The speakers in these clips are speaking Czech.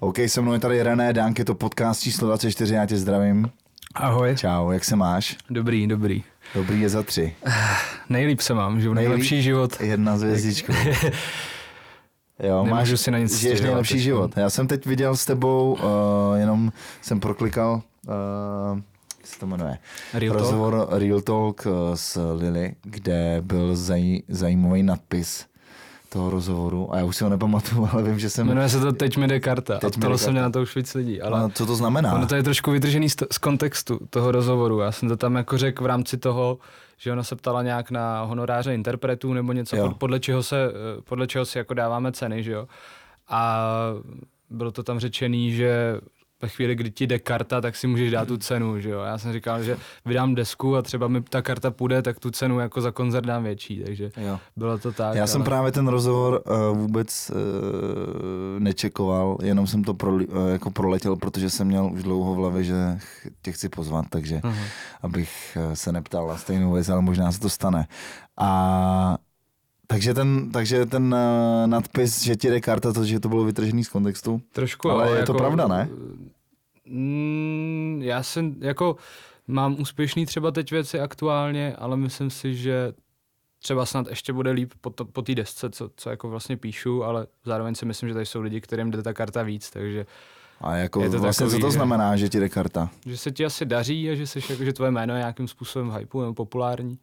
OK, se mnou je tady René Dánk, je to podcast číslo 24, já tě zdravím. Ahoj. Čau, jak se máš? Dobrý, dobrý. Dobrý je za tři. Nejlíp se mám, že nejlepší život. Jedna z hvězdičkou. Jo, Nemůžu máš, si na nic žiješ stěžovat nejlepší teď. život. Já jsem teď viděl s tebou, uh, jenom jsem proklikal, uh, jak se to jmenuje? Real Talk? Rozhovor Real Talk uh, s Lily, kde byl zaj, zajímavý nadpis toho rozhovoru a já už si ho nepamatuju, ale vím, že jsem... Jmenuje se to Teď mi jde karta. Teď a ptalo se mě na to už víc lidí. Ale Ale co to znamená? ono to je trošku vytržený z, to- z kontextu toho rozhovoru. Já jsem to tam jako řekl v rámci toho, že ona se ptala nějak na honoráře interpretů nebo něco, Jo. pod, podle, čeho se, eh, podle čeho si jako dáváme ceny, že jo. A bylo to tam řečený, že ve chvíli, kdy ti jde karta, tak si můžeš dát tu cenu, že jo. Já jsem říkal, že vydám desku a třeba mi ta karta půjde, tak tu cenu jako za koncert dám větší, takže Jo. bylo to tak. Já jsem ale- právě ten rozhovor uh, vůbec uh, nečekoval, jenom jsem to pro, uh, jako proletěl, protože jsem měl už dlouho v hlavě, že tě chci pozvat, takže Aha. abych se neptal na stejnou věc, ale možná se to stane. A takže ten, takže ten uh, nadpis, že ti jde karta, to, že to bylo vytržený z kontextu. Trošku, Ale jo, je to pravda, ne? Mm, já jsem jako mám úspěšný třeba teď věci aktuálně, ale myslím si, že třeba snad ještě bude líp po, to, po té desce, co, co jako vlastně píšu, ale zároveň si myslím, že tady jsou lidi, kterým jde ta karta víc, takže A jako Je to vlastně, takový, co to že- znamená, že ti jde karta? že se ti asi daří a že, jsi, jako, že tvoje jméno je nějakým způsobem hypu nebo populární.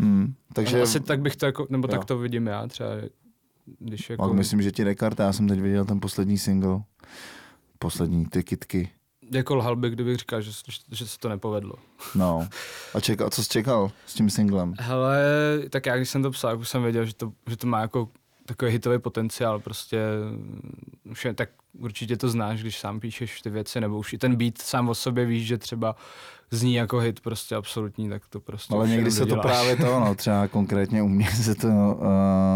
Hmm. Takže asi tak bych to jako, nebo Jo. tak to vidím já třeba, když jako... jako... myslím, že ti jde karta. Já jsem teď viděl ten poslední single. Poslední, ty kitky. Jako lhal bych, kdybych říkal, že, že se to nepovedlo. No. A čekal, co jsi čekal s tím singlem? Hele, tak já když jsem to psal, už jsem věděl, že to, že to má jako takový hitový potenciál, prostě mm, už je, tak určitě to znáš, když sám píšeš ty věci, nebo už i ten beat sám o sobě víš, že třeba zní jako hit prostě absolutní, tak to prostě Ale někdy se to právě to, no, třeba konkrétně u mě se to uh,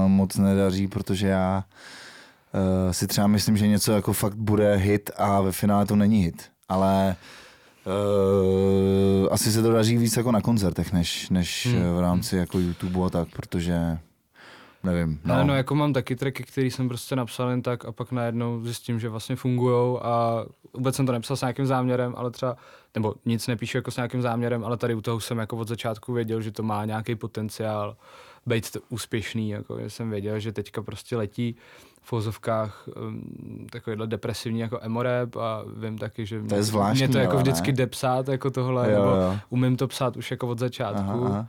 moc nedaří, protože já uh, si třeba myslím, že něco jako fakt bude hit a ve finále to není hit. Ale uh, asi se to daří víc jako na koncertech, než, než hmm. v rámci jako YouTube a tak, protože nevím. No. Ale no, jako mám taky tracky, který jsem prostě napsal jen tak a pak najednou zjistím, že vlastně fungujou a vůbec jsem to nepsal s nějakým záměrem, ale třeba, nebo nic nepíšu jako s nějakým záměrem, ale tady u toho jsem jako od začátku věděl, že to má nějaký potenciál být to úspěšný, jako že jsem věděl, že teďka prostě letí v vozovkách um, takovýhle depresivní jako emo rap a vím taky, že To je zvláštní, mě to jako vždycky ne? jde psát jako tohle, Jo, nebo jo. umím to psát už jako od začátku. Aha, aha.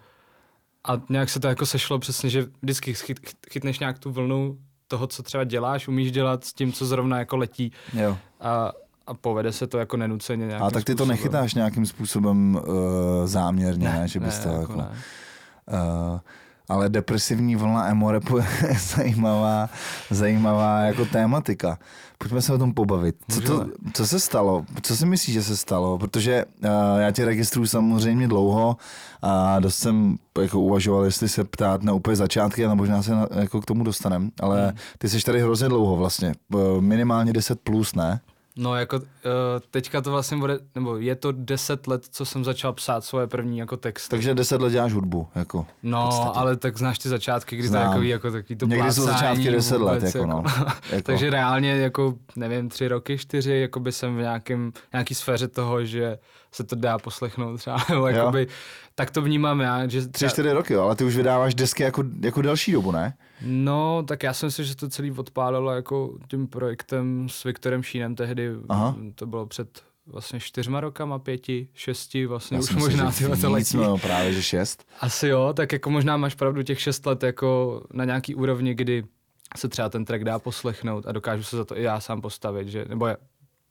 A nějak se to jako sešlo přesně, že vždycky chyt, chyt, chytneš nějak tu vlnu toho, co třeba děláš, umíš dělat s tím, co zrovna jako letí Jo. a, a povede se to jako nenuceně nějakým A tak ty to způsobem. nechytáš nějakým způsobem uh, záměrně, ne, ne že bys ne, to jako jako... ne. Uh, ale depresivní vlna emo rapu je zajímavá, zajímavá jako tématika. Pojďme se o tom pobavit. Co, to, co se stalo? Co si myslíš, že se stalo? Protože uh, já tě registruju samozřejmě dlouho a dost jsem jako uvažoval, jestli se ptát na úplně začátky, ale možná se na, jako k tomu dostanem. Ale Hmm. ty jsi tady hrozně dlouho vlastně. Uh, minimálně 10 plus, ne? No jako uh, teďka to vlastně bude, nebo je to deset let, co jsem začal psát svoje první jako texty. Takže 10 let děláš hudbu. Jako, No, podstatě. ale tak znáš ty začátky, kdy to Znám. takový, jako takový to Někdy jsou začátky 10 let, vůbec, jako no. Jako. Takže reálně jako, nevím, tři roky, čtyři, jako by jsem v nějakém, nějaký sféře toho, že se to dá poslechnout třeba, nebo jakoby, tak to vnímám já, že Tři, třeba, čtyři roky, jo, ale ty už vydáváš desky jako, jako delší dobu, ne? no, tak já jsem si, že to celý odpálilo jako tím projektem s Viktorem Šínem tehdy, Aha. to bylo před vlastně čtyřma rokama, pěti, šesti, vlastně Já už možná že tyhle letí. no, právě, že šest. Asi jo, tak jako možná máš pravdu těch šest let jako na nějaký úrovni, kdy se třeba ten track dá poslechnout a dokážu se za to i já sám postavit, že, nebo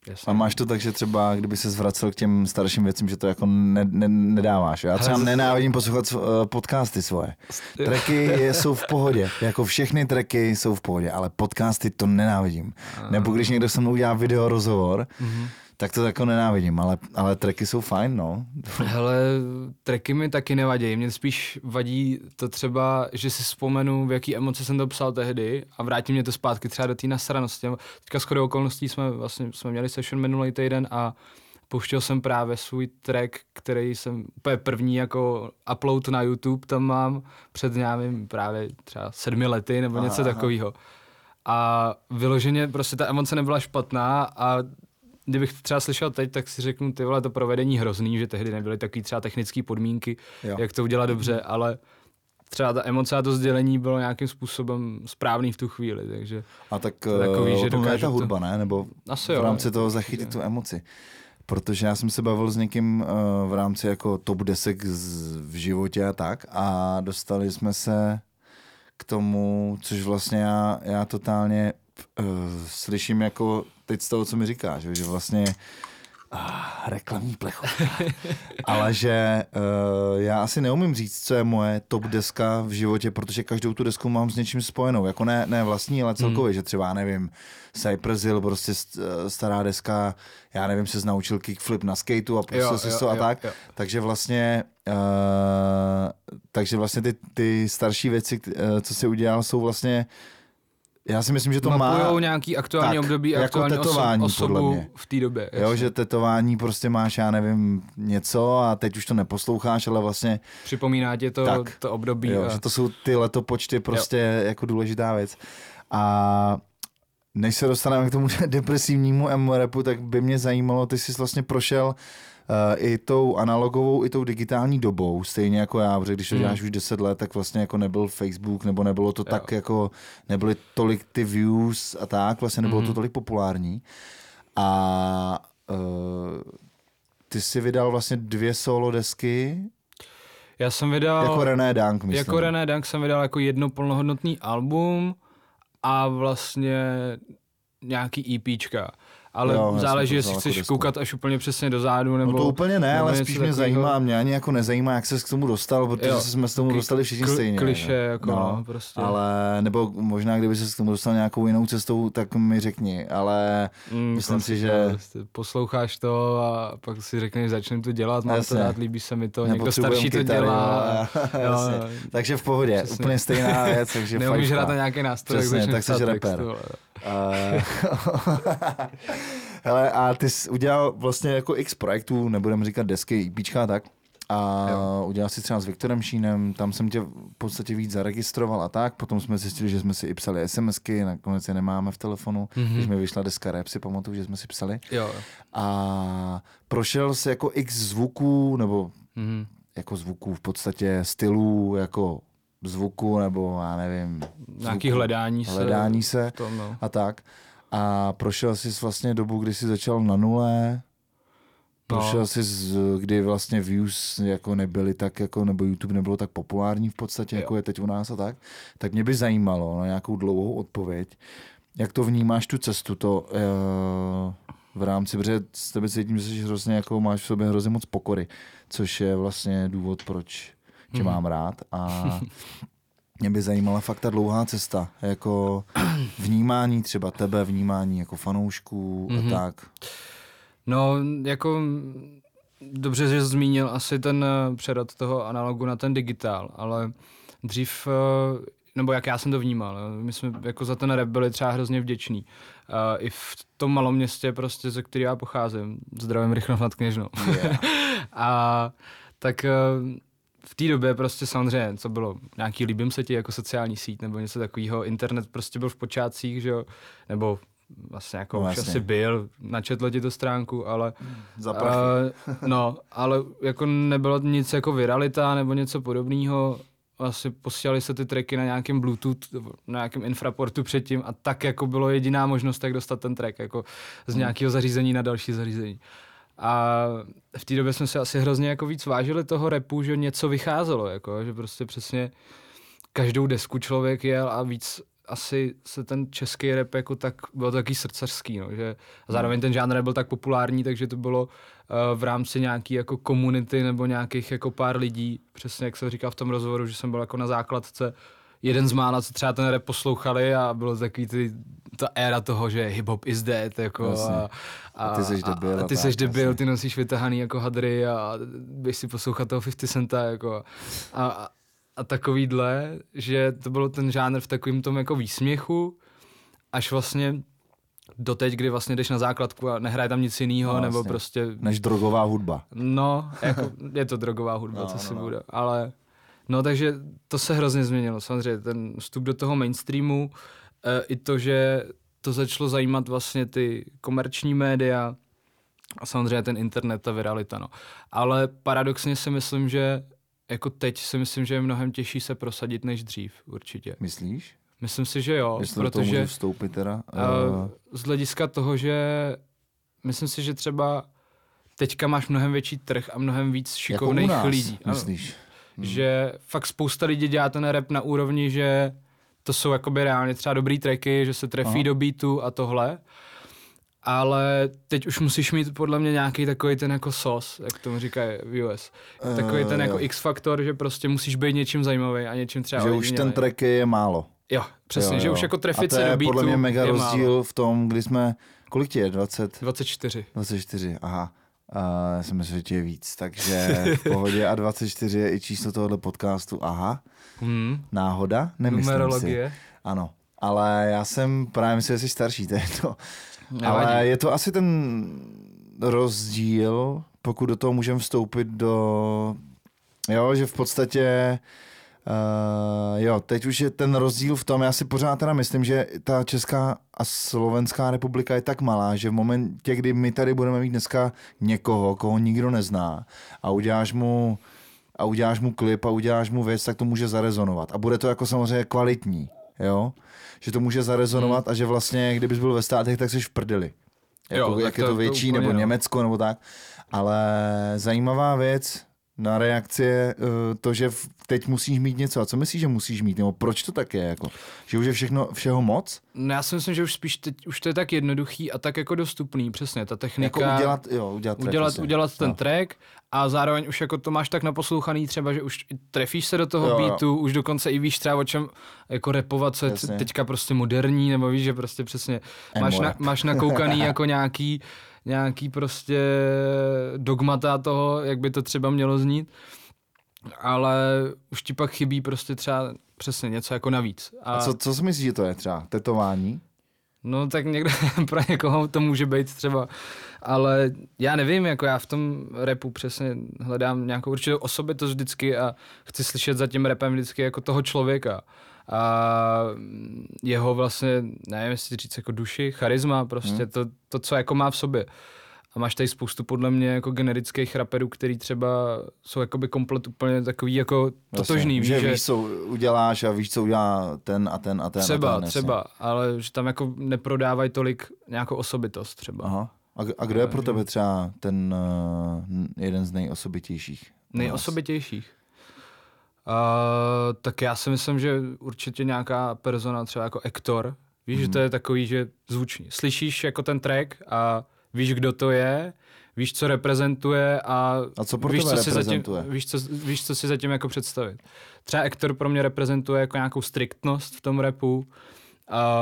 jasně. A máš to tak, že třeba, kdyby se zvracel k těm starším věcem, že to jako ne, ne, nedáváš. Já třeba nenávidím poslouchat uh, podcasty svoje. Tracky je, jsou v pohodě, jako všechny tracky jsou v pohodě, ale podcasty to nenávidím. Nebo když někdo se mnou udělá video rozhovor, Mhm. Tak to jako nenávidím, ale, ale tracky jsou fajn, no. Hele, tracky mi taky nevadí, mě spíš vadí to třeba, že si vzpomenu, v jaký emoce jsem to psal tehdy a vrátí mě to zpátky třeba do té nasranosti. Teďka shodou okolností jsme vlastně jsme měli session minulý týden a pouštěl jsem právě svůj track, který jsem úplně první jako upload na YouTube tam mám před nějakým právě třeba sedmi lety nebo něco aha. takového. A vyloženě prostě ta emoce nebyla špatná a kdybych to třeba slyšel teď, tak si řeknu, ty vole, to provedení hrozný, že tehdy nebyly takové třeba technické podmínky, Jo. jak to udělat dobře, ale třeba ta emoce a to sdělení bylo nějakým způsobem správný v tu chvíli, takže A tak To takový, eh, že o tom je ta dokážu to- hudba, ne? Nebo asi v jo. rámci toho zachytit tu emoci. Protože já jsem se bavil s někým eh, v rámci jako top desek z, v životě a tak a dostali jsme se k tomu, což vlastně já, já totálně uh, slyším jako teď z toho, co mi říkáš, že, že vlastně ah, reklamní plechovka. Ale že uh, já asi neumím říct, co je moje top deska v životě, protože každou tu desku mám s něčím spojenou. Jako ne, ne vlastní, ale celkově, že třeba, nevím, Cypress Hill, prostě st- eh, stará deska, já nevím, se naučil kickflip na skateu a prostě si to a tak. jo. Takže vlastně, uh, takže vlastně ty, ty starší věci, co si udělal, jsou vlastně, já si myslím, že to má... Mapujou nějaký aktuální tak, období, jako aktuální tetování, oso- podle osobu mě. v té době. Jo, jasně. že tetování prostě máš, já nevím, něco a teď už to neposloucháš, ale vlastně, Připomíná tě to, Tak. to období. jo, a... že to jsou ty letopočty prostě jo. jako důležitá věc. A než se dostaneme k tomu depresivnímu emo rapu, tak by mě zajímalo, ty jsi vlastně prošel uh, i tou analogovou, i tou digitální dobou, stejně jako já, protože když to Hmm. děláš už 10 let, tak vlastně jako nebyl Facebook, nebo nebylo to Jo. tak jako, nebyly tolik ty views a tak, vlastně nebylo Mhm. to tolik populární. A uh, ty jsi vydal vlastně dvě solo desky, Já jsem vydal... jako René Dank, myslím. Jako René Dank jsem vydal jako jedno plnohodnotný album a vlastně nějaký EPčka. Ale Jo, záleží, jestli chceš jako koukat až úplně přesně dozadu, nebo... No to úplně ne, ale spíš mě takovýho. zajímá, mě ani jako nezajímá, jak se k tomu dostal, protože Jo. jsme se k tomu dostali všichni kli- stejně. kliše, jo. jako no, prostě. Ale, nebo možná, kdyby se k tomu dostal nějakou jinou cestou, tak mi řekni, ale Mm, myslím si, klasika, že- Prostě posloucháš to a pak si řekneš, začnu to dělat, mám Jasně. to rád, líbí se mi to, někdo starší to dělá. Takže v pohodě, úplně stejná věc, Neumíš hrát na nějaký nástroj, tak jsi rapper. Eh, Hele, a ty jsi udělal vlastně jako x projektů, nebudeme říkat desky, EPčka a tak. A Jo. udělal si třeba s Viktorem Šínem, tam jsem tě v podstatě víc zaregistroval a tak. Potom jsme zjistili, že jsme si i psali SMSky, nakonec je nemáme v telefonu. Mhm. Mm-hmm. Když mi vyšla deska rap, si pamatuju, že jsme si psali. Jo. A prošel si jako x zvuků, nebo Mhm. jako zvuků v podstatě stylů, jako zvuku, nebo já nevím. Nějaký zvuku, hledání se. hledání se Tom, no. a tak. A prošel jsi vlastně dobu, kdy jsi začal na nule, prošel No. jsi, z, kdy vlastně views jako nebyly tak, jako, nebo YouTube nebylo tak populární v podstatě, Jo. jako je teď u nás a tak. Tak mě by zajímalo na nějakou dlouhou odpověď, jak to vnímáš tu cestu, to uh, v rámci, protože s tebe cítím, že jsi hrozně, jako máš v sobě hrozně moc pokory, což je vlastně důvod, proč tě Mhm. mám rád a mě by zajímala fakt ta dlouhá cesta, jako vnímání třeba tebe, vnímání jako fanoušků Mhm. a tak. No, jako dobře, že jsi zmínil asi ten eh, přerod toho analogu na ten digitál, ale dřív, eh, nebo jak já jsem to vnímal, jo, my jsme jako za ten rap byli třeba hrozně vděční. I v tom malom městě, prostě, ze kterého já pocházím, zdravím Rychnov nad Kněžnou. Yeah. a tak eh, v té době prostě samozřejmě, co bylo, nějaký líbím se ti jako sociální síť nebo něco takového, internet prostě byl v počátcích, že jo, nebo vlastně jako No, už asi byl, načetlo ti to stránku, ale Za uh, no, ale jako nebylo nic jako viralita nebo něco podobného, asi posílali se ty tracky na nějakém Bluetooth, na nějakém infraportu předtím a tak jako bylo jediná možnost, jak dostat ten track jako z nějakého zařízení na další zařízení. A v té době jsme se asi hrozně jako víc vážili toho repu, že něco vycházelo, jako, že prostě přesně každou desku člověk jel a víc asi se ten český rap jako tak, byl taky srdcařský, no, že a zároveň ten žánr nebyl tak populární, takže to bylo uh, v rámci nějaký jako komunity nebo nějakých jako pár lidí, přesně jak jsem říkal v tom rozhovoru, že jsem byl jako na základce jeden z mála, co třeba ten rap poslouchali a bylo takový ty, ta éra toho, že hip-hop is dead, jako Jasně. a, A ty seš debil a, a ty seš debil, jasně. ty nosíš vytahaný jako hadry a běž si poslouchat toho 50 centa, jako a, a, a takovýhle, že to bylo ten žánr v takovém tom jako výsměchu, až vlastně doteď, kdy vlastně jdeš na základku a nehraje tam nic jiného, No, nebo jasně. prostě, Než drogová hudba. no, jako, je to drogová hudba, no, co no, si no. bude, ale no takže to se hrozně změnilo, samozřejmě ten vstup do toho mainstreamu, i to, že to začalo zajímat vlastně ty komerční média a samozřejmě ten internet, ta viralita, no. Ale paradoxně si myslím, že jako teď si myslím, že je mnohem těžší se prosadit než dřív, určitě. Myslíš? Myslím si, že jo, Jestli protože toho vstoupit teda? Uh, z hlediska toho, že myslím si, že třeba teďka máš mnohem větší trh a mnohem víc šikovných jako u nás, lidí. Myslíš? Hmm. Že fakt spousta lidí dělá ten rap na úrovni, že to jsou jakoby reálně třeba dobrý tracky, že se trefí Aha. do beatu a tohle. Ale teď už musíš mít podle mě nějaký takový ten jako sos, jak tomu říkají v US. Takový ten jako uh, X-faktor, že prostě musíš být něčím zajímavý a něčím třeba Že už ten track je málo. Jo, přesně, jo, jo. že už jako trefit se do beatu podle mě mega rozdíl málo. v tom, kdy jsme, kolik ti je, 20? 24. 24, aha. A já jsem myslel, že ti je víc, takže v pohodě a 24 je i číslo tohoto podcastu, aha. Hmm. Náhoda? Nemyslím Numerologie. si. Ano, ale já jsem právě myslel, že jsi starší, to je to. Nevadí. Ale je to asi ten rozdíl, pokud do toho můžeme vstoupit do... Jo, že v podstatě Uh, jo, teď už je ten rozdíl v tom, já si pořád teda myslím, že ta Česká a Slovenská republika je tak malá, že v momentě, kdy my tady budeme mít dneska někoho, koho nikdo nezná a uděláš mu a uděláš mu klip a uděláš mu věc, tak to může zarezonovat. A bude to jako samozřejmě kvalitní, jo? Že to může zarezonovat hmm. a že vlastně, kdybys byl ve státech, tak jsi v prdeli. Jako, jo, jak je to větší, to nebo jo. Německo, nebo tak. Ale zajímavá věc, na reakce to, že teď musíš mít něco. A co myslíš, že musíš mít? Nebo proč to tak je? Jako? Že už je všechno, všeho moc? No já si myslím, že už spíš teď, už to je tak jednoduchý a tak jako dostupný, přesně, ta technika. Jako udělat, jo, udělat, track, udělat, udělat ten no. track a zároveň už jako to máš tak naposlouchaný třeba, že už trefíš se do toho jo, beatu, jo. už dokonce i víš třeba o čem jako repovat, co je teďka prostě moderní, nebo víš, že prostě přesně máš, na, máš nakoukaný jako nějaký nějaký prostě dogmata toho, jak by to třeba mělo znít, ale už ti pak chybí prostě třeba přesně něco jako navíc. A, A co, co si myslíš, že to je třeba? Tetování? No tak někdo, pro někoho to může být třeba, ale já nevím, jako já v tom repu přesně hledám nějakou určitou osobitost vždycky a chci slyšet za tím repem vždycky jako toho člověka a jeho vlastně, nevím jestli říct jako duši, charisma, prostě hmm. to, to, co jako má v sobě. A máš tady spoustu podle mě jako generických raperů, který třeba jsou jakoby komplet úplně takový jako totožný. Víš, že víš, co uděláš a víš, co udělá ten a ten a ten Třeba, a ten, třeba, ale že tam jako neprodávají tolik nějakou osobitost třeba. Aha. A, a kdo je pro tebe třeba ten uh, jeden z nejosobitějších? Nejosobitějších? Uh, tak já si myslím, že určitě nějaká persona třeba jako Ektor, víš, mm. že to je takový, že zvučný. Slyšíš jako ten track a víš, kdo to je, víš, co reprezentuje a, a co pro víš, co si zatím, víš, co, víš, co si zatím jako představit. Třeba Ektor pro mě reprezentuje jako nějakou striktnost v tom repu, a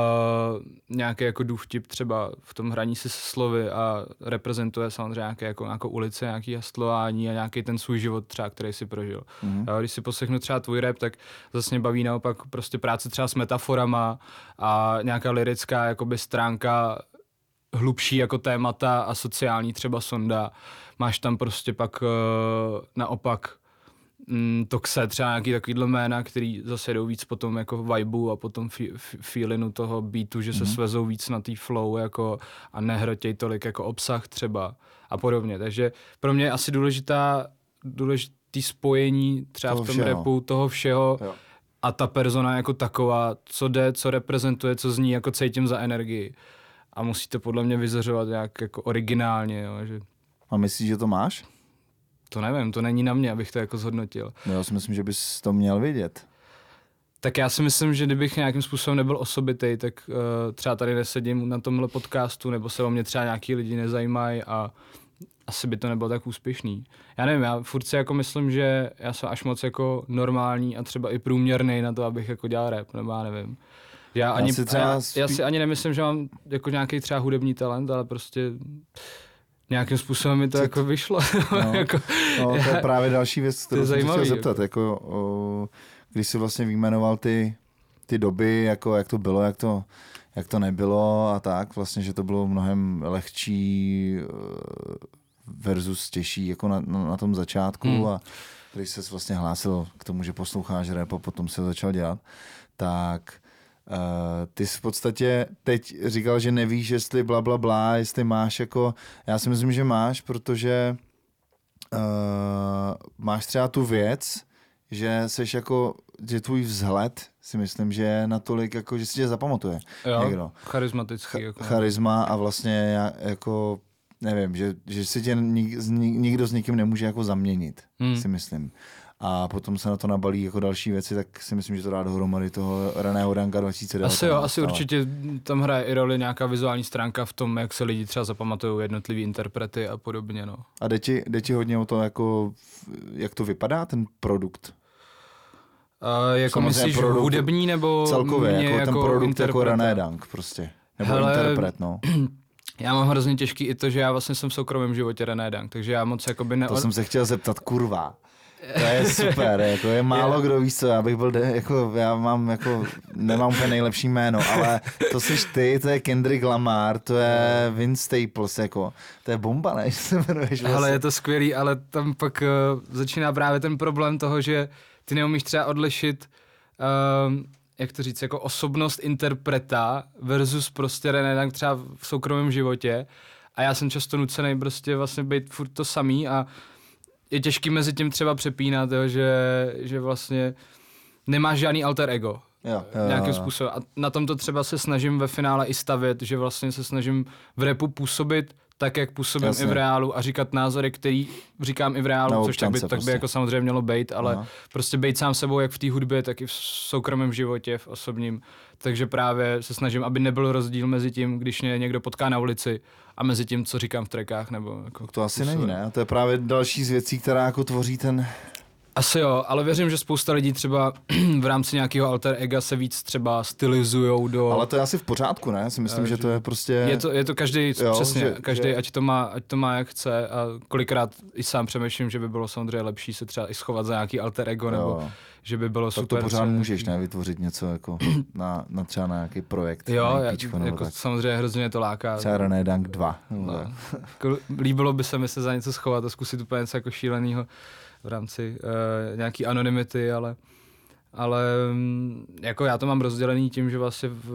nějaký jako důvtip třeba v tom hraní si slovy a reprezentuje samozřejmě nějaké jako, nějakou ulici, nějaký jaslování a nějaký ten svůj život třeba, který si prožil. Mm. A když si poslechnu třeba tvůj rap, tak zase mě baví naopak prostě práce třeba s metaforama a nějaká lirická jakoby stránka hlubší jako témata a sociální třeba sonda. Máš tam prostě pak uh, naopak mm, Toxe, třeba nějaký takovýhle jména, který zase jdou víc potom jako vibu a potom feelinu toho beatu, že se mm-hmm. svezou víc na tý flow jako a nehrotěj tolik jako obsah třeba a podobně. Takže pro mě je asi důležitá, důležitý spojení třeba toho v tom všeho. repu toho všeho jo. a ta persona jako taková, co jde, co reprezentuje, co zní, jako cítím za energii. A musí to podle mě vyzařovat nějak jako originálně. Jo, že... A myslíš, že to máš? To nevím, to není na mě, abych to jako zhodnotil. No, já si myslím, že bys to měl vědět. Tak já si myslím, že kdybych nějakým způsobem nebyl osobitý, tak uh, třeba tady nesedím na tomhle podcastu, nebo se o mě třeba nějaký lidi nezajímají a asi by to nebylo tak úspěšný. Já nevím, já furt si jako myslím, že já jsem až moc jako normální a třeba i průměrný na to, abych jako dělal rap, nebo já nevím. Já, já ani, si třeba já, spí... já si ani nemyslím, že mám jako nějaký třeba hudební talent, ale prostě nějakým způsobem mi to Co jako vyšlo. No, jako, no, to je právě další věc, kterou jsem chtěl zeptat. Jako, o, když jsi vlastně vyjmenoval ty, ty doby, jako jak to bylo, jak to, jak to nebylo a tak, vlastně, že to bylo mnohem lehčí eh, versus těžší jako na, na, na tom začátku hmm. a když se vlastně hlásil k tomu, že posloucháš rap a potom se začal dělat, tak Uh, ty jsi v podstatě teď říkal, že nevíš, jestli bla, bla, bla, jestli máš jako, já si myslím, že máš, protože uh, máš třeba tu věc, že jsi jako, že tvůj vzhled si myslím, že je natolik, jako, že si tě zapamatuje Jo, někdo. charismatický. Ch- jako. charisma a vlastně já, jako, nevím, že, že si tě nik, z ni- nikdo s nikým nemůže jako zaměnit, Hmm. si myslím. A potom se na to nabalí jako další věci, tak si myslím, že to dá dohromady toho raného Danka 2019. Asi jo, asi ale- určitě tam hraje i roli nějaká vizuální stránka v tom, jak se lidi třeba zapamatují jednotlivý interprety a podobně, no. A jde ti, jde ti hodně o to, jako, jak to vypadá, ten produkt? A jako Samozřejmě myslíš produkt- hudební nebo Celkově, mě jako, ten produkt jako interpreta? René Dank prostě. Nebo Hele, interpret, no. Já mám hrozně těžký i to, že já vlastně jsem v soukromém životě René Dank, takže já moc jakoby ne... To jsem se chtěl zeptat, kurva. To je super, jako je málo kdo víš co, já bych byl, jako, já mám jako, nemám úplně nejlepší jméno, ale to jsi ty, to je Kendrick Lamar, to je Vince Staples, jako, to je bomba, ne, že se jmenuješ vlastně. Ale je to skvělý, ale tam pak uh, začíná právě ten problém toho, že ty neumíš třeba odlišit, um, jak to říct, jako osobnost interpreta versus prostě René Dank třeba v soukromém životě. A já jsem často nucený prostě vlastně být furt to samý a je těžký mezi tím třeba přepínat, jo, že, že vlastně nemáš žádný alter ego jo, jo, nějakým způsobem. A na tom to třeba se snažím ve finále i stavět, že vlastně se snažím v repu působit tak, jak působím Jasně. i v reálu a říkat názory, který říkám i v reálu, Na což tak by, občance tak by prostě. jako samozřejmě mělo být, ale Aha. prostě být sám sebou jak v té hudbě, tak i v soukromém životě, v osobním. Takže právě se snažím, aby nebyl rozdíl mezi tím, když mě někdo potká na ulici a mezi tím, co říkám v trackách. Nebo jako To asi působím. není, ne? A to je právě další z věcí, která jako tvoří ten, Asi jo, ale věřím, že spousta lidí třeba v rámci nějakého alter ega se víc třeba stylizujou do... ale to je asi v pořádku, ne? Já si myslím, Eh, že to je prostě... Je to, je to každý, Jo, přesně, že- každý, že- ať to, má, ať to má jak chce a kolikrát i sám přemýšlím, že by bylo samozřejmě lepší se třeba i schovat za nějaký alter ego, nebo jo. že by bylo Tak super. to pořád můžeš, ne? Vytvořit něco jako na, na třeba na nějaký projekt. Jo, na já, nebo jako tak. samozřejmě hrozně to láká. Třeba René Dank 2. nebo tak. No. Jako líbilo by se mi se za něco schovat a zkusit úplně něco jako šíleného v rámci uh, nějaký anonymity, ale, ale mm, jako já to mám rozdělený tím, že vlastně v,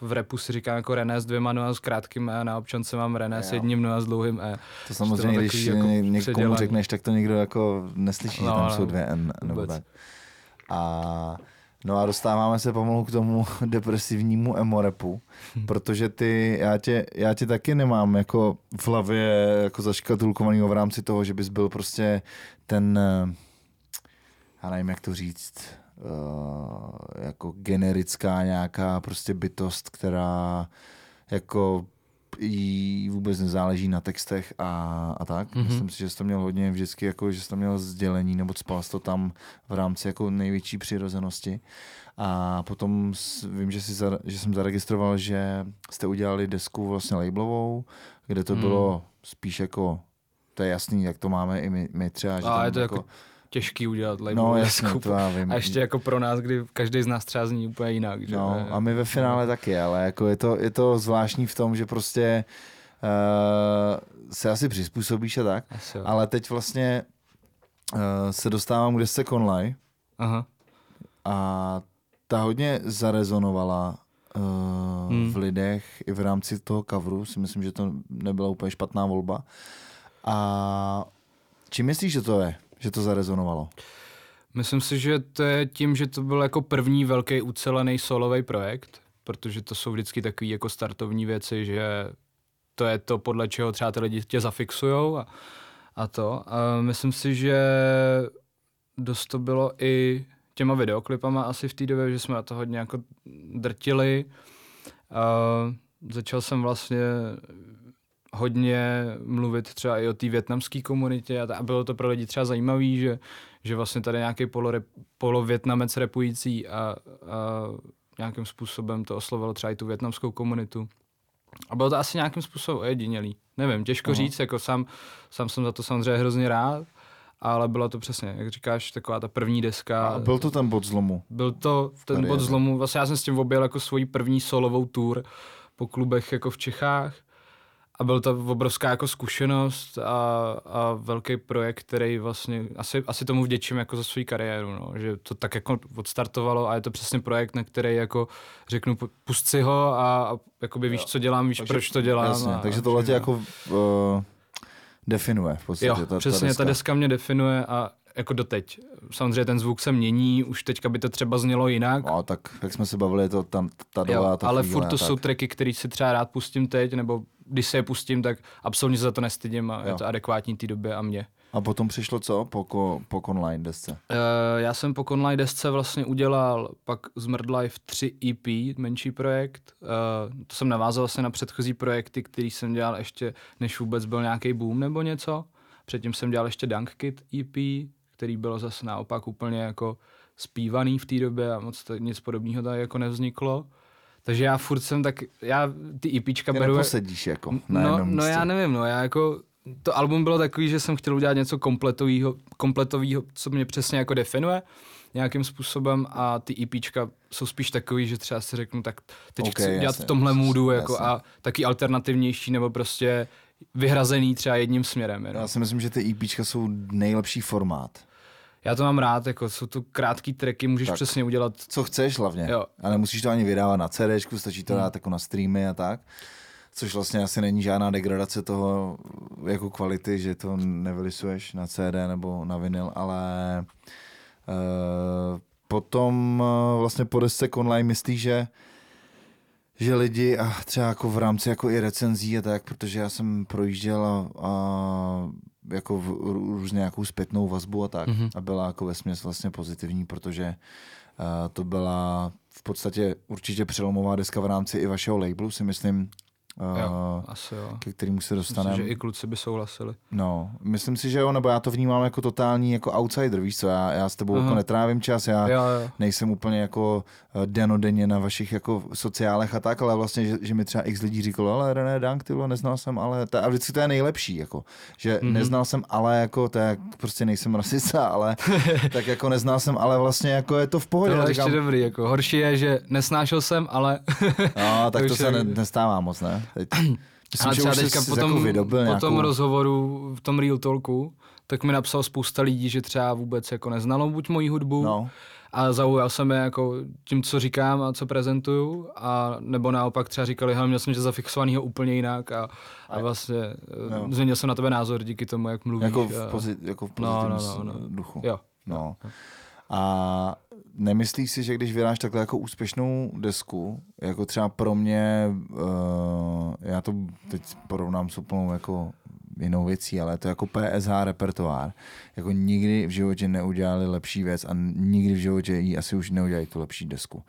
v repu si říkám jako René s dvěma no a s krátkým E, na občance mám René s jedním no a s dlouhým E. To samozřejmě, to když jako ně- někomu předělaný. řekneš, tak to nikdo jako neslyší, No, že tam no, jsou dvě N nebo tak. A no a dostáváme se pomalu k tomu depresivnímu emorepu, protože ty, já tě, já tě taky nemám jako v hlavě jako zaškatulkovanýho v rámci toho, že bys byl prostě ten, eh, já nevím, jak to říct, eh, jako generická nějaká prostě bytost, která jako jí vůbec nezáleží na textech a, a tak. Mm-hmm. Mhm. Myslím si, že jsi to měl hodně vždycky, jako, že jsi to měl sdělení, nebo spal to tam v rámci jako největší přirozenosti. A potom vím, že, jsi za, že jsem zaregistroval, že jste udělali desku vlastně labelovou, kde to Mm. bylo spíš jako, to je jasný, jak to máme i my, my třeba. Že A tam je to jako těžký udělat label No jasně, to já vím. A ještě jako pro nás, kdy každý z nás třeba zní úplně jinak. Že? No, a my ve finále taky, ale jako je to, je to zvláštní v tom, že prostě uh, se asi přizpůsobíš a tak, Asi ale teď vlastně uh, se dostávám k desce Conlay Aha. a ta hodně zarezonovala uh, Hmm. v lidech i v rámci toho coveru, si myslím, že to nebyla úplně špatná volba. A čím myslíš, že to je, že to zarezonovalo? Myslím si, že to je tím, že to byl jako první velký ucelený solový projekt, protože to jsou vždycky takové jako startovní věci, že to je to, podle čeho třeba ty lidi tě zafixujou a, a to. A myslím si, že dost to bylo i těma videoklipama asi v té době, že jsme na to hodně jako drtili. A začal jsem vlastně hodně mluvit třeba i o té větnamské komunitě a, ta- a bylo to pro lidi třeba zajímavé, že, že vlastně tady nějaký polorep, polovětnamec repující a, a nějakým způsobem to oslovilo třeba i tu větnamskou komunitu. A bylo to asi nějakým způsobem ojedinělý. Nevím, těžko Aha. říct, jako sám, sám jsem za to samozřejmě hrozně rád, ale bylo to přesně, jak říkáš, taková ta první deska. A byl to ten bod zlomu. Byl to ten kariéře. bod zlomu, vlastně já jsem s tím objel jako svoji první solovou tour po klubech jako v Čechách a byl to obrovská jako zkušenost a, a velký projekt, který vlastně, asi, asi tomu vděčím jako za svou kariéru, no, že to tak jako odstartovalo a je to přesně projekt, na který jako řeknu, pust si ho a, a jakoby víš, co dělám, víš, takže, proč to dělám. Jasně, a, takže tohle tě jako uh, definuje v podstatě. Jo, ta, přesně, ta deska. ta deska mě definuje a jako doteď. Samozřejmě ten zvuk se mění, už teďka by to třeba znělo jinak. No, tak jak jsme se bavili, je to tam ta dolá, ta ale chvíle, furt to tak. jsou tracky, které si třeba rád pustím teď, nebo když se je pustím, tak absolutně se za to nestydím a Jo. je to adekvátní té době a mě. A potom přišlo co? Po, ko, po online desce. Uh, já jsem po Conline desce vlastně udělal pak z Murd Life 3 EP, menší projekt. Uh, to jsem navázal vlastně na předchozí projekty, který jsem dělal ještě, než vůbec byl nějaký boom nebo něco. Předtím jsem dělal ještě Dunk Kid EP, který bylo zase naopak úplně jako zpívaný v té době a moc to, nic podobného tady jako nevzniklo. Takže já furt jsem tak, já ty EPčka Ty beru... neposedíš jako na no, jednom no místě. já nevím, no já jako, to album bylo takový, že jsem chtěl udělat něco kompletového, kompletového, co mě přesně jako definuje nějakým způsobem a ty EPčka jsou spíš takový, že třeba si řeknu, tak teď Ok, okay, chci udělat jasně, v tomhle moodu jako jasně. a taky alternativnější nebo prostě vyhrazený třeba jedním směrem. Jenom. Já si myslím, že ty EPčka jsou nejlepší formát. Já to mám rád, jako jsou to krátký tracky, můžeš Tak. tak. přesně udělat Co chceš hlavně. Jo. A nemusíš to ani vydávat na CD, stačí to Hmm. dát jako na streamy a tak. Což vlastně asi není žádná degradace toho jako kvality, že to nevylisuješ na CD nebo na vinyl, ale uh, potom uh, vlastně po desce online myslíš, že že lidi a třeba jako v rámci jako i recenzí a tak, protože já jsem projížděl a, a jako v, různě nějakou zpětnou vazbu a tak Mhm. a byla jako vesměs vlastně pozitivní, protože uh, to byla v podstatě určitě přelomová deska v rámci i vašeho labelu, si myslím, Jo. asi jo. ke kterému se Myslím, dostaneme. že i kluci by souhlasili. No, myslím si, že jo, nebo já to vnímám jako totální jako outsider, víš co, já, já s tebou Aha. jako netrávím čas, já Jo, jo. nejsem úplně jako eh, denodenně na vašich jako sociálech a tak, ale vlastně, že, že mi třeba x lidí říkalo, ale René Dank, ty neznal jsem, ale ta, a vždycky to je nejlepší, jako, že mm-hmm. Mhm. neznal jsem, ale jako, to je, prostě nejsem rasista, ale tak jako neznal jsem, ale vlastně jako je to v pohodě. To je ještě dobrý, jako horší je, že nesnášel jsem, ale no, tak to to, se ne, nestává moc, ne? Teď, myslím, ale třeba teďka po tom, jako vydobil po nějakou... tom rozhovoru v tom Real Talku, tak mi napsal spousta lidí, že třeba vůbec jako neznalo buď moji hudbu No, a zaujal jsem je jako tím, co říkám a co prezentuju a nebo naopak třeba říkali, hele, měl jsem tě zafixovanýho úplně jinak a, a vlastně No. no. změnil jsem na tebe názor díky tomu, jak mluvíš. jako v, pozit, jako v No, no, pozitivním no, no. s- duchu. Jo. No. A nemyslíš si, že když vydáš takhle jako úspěšnou desku, jako třeba pro mě, uh, já to teď porovnám s úplnou jako jinou věcí, ale je to jako PSH repertoár. Jako nikdy v životě neudělali lepší věc a nikdy v životě jí asi už neudělají tu lepší desku.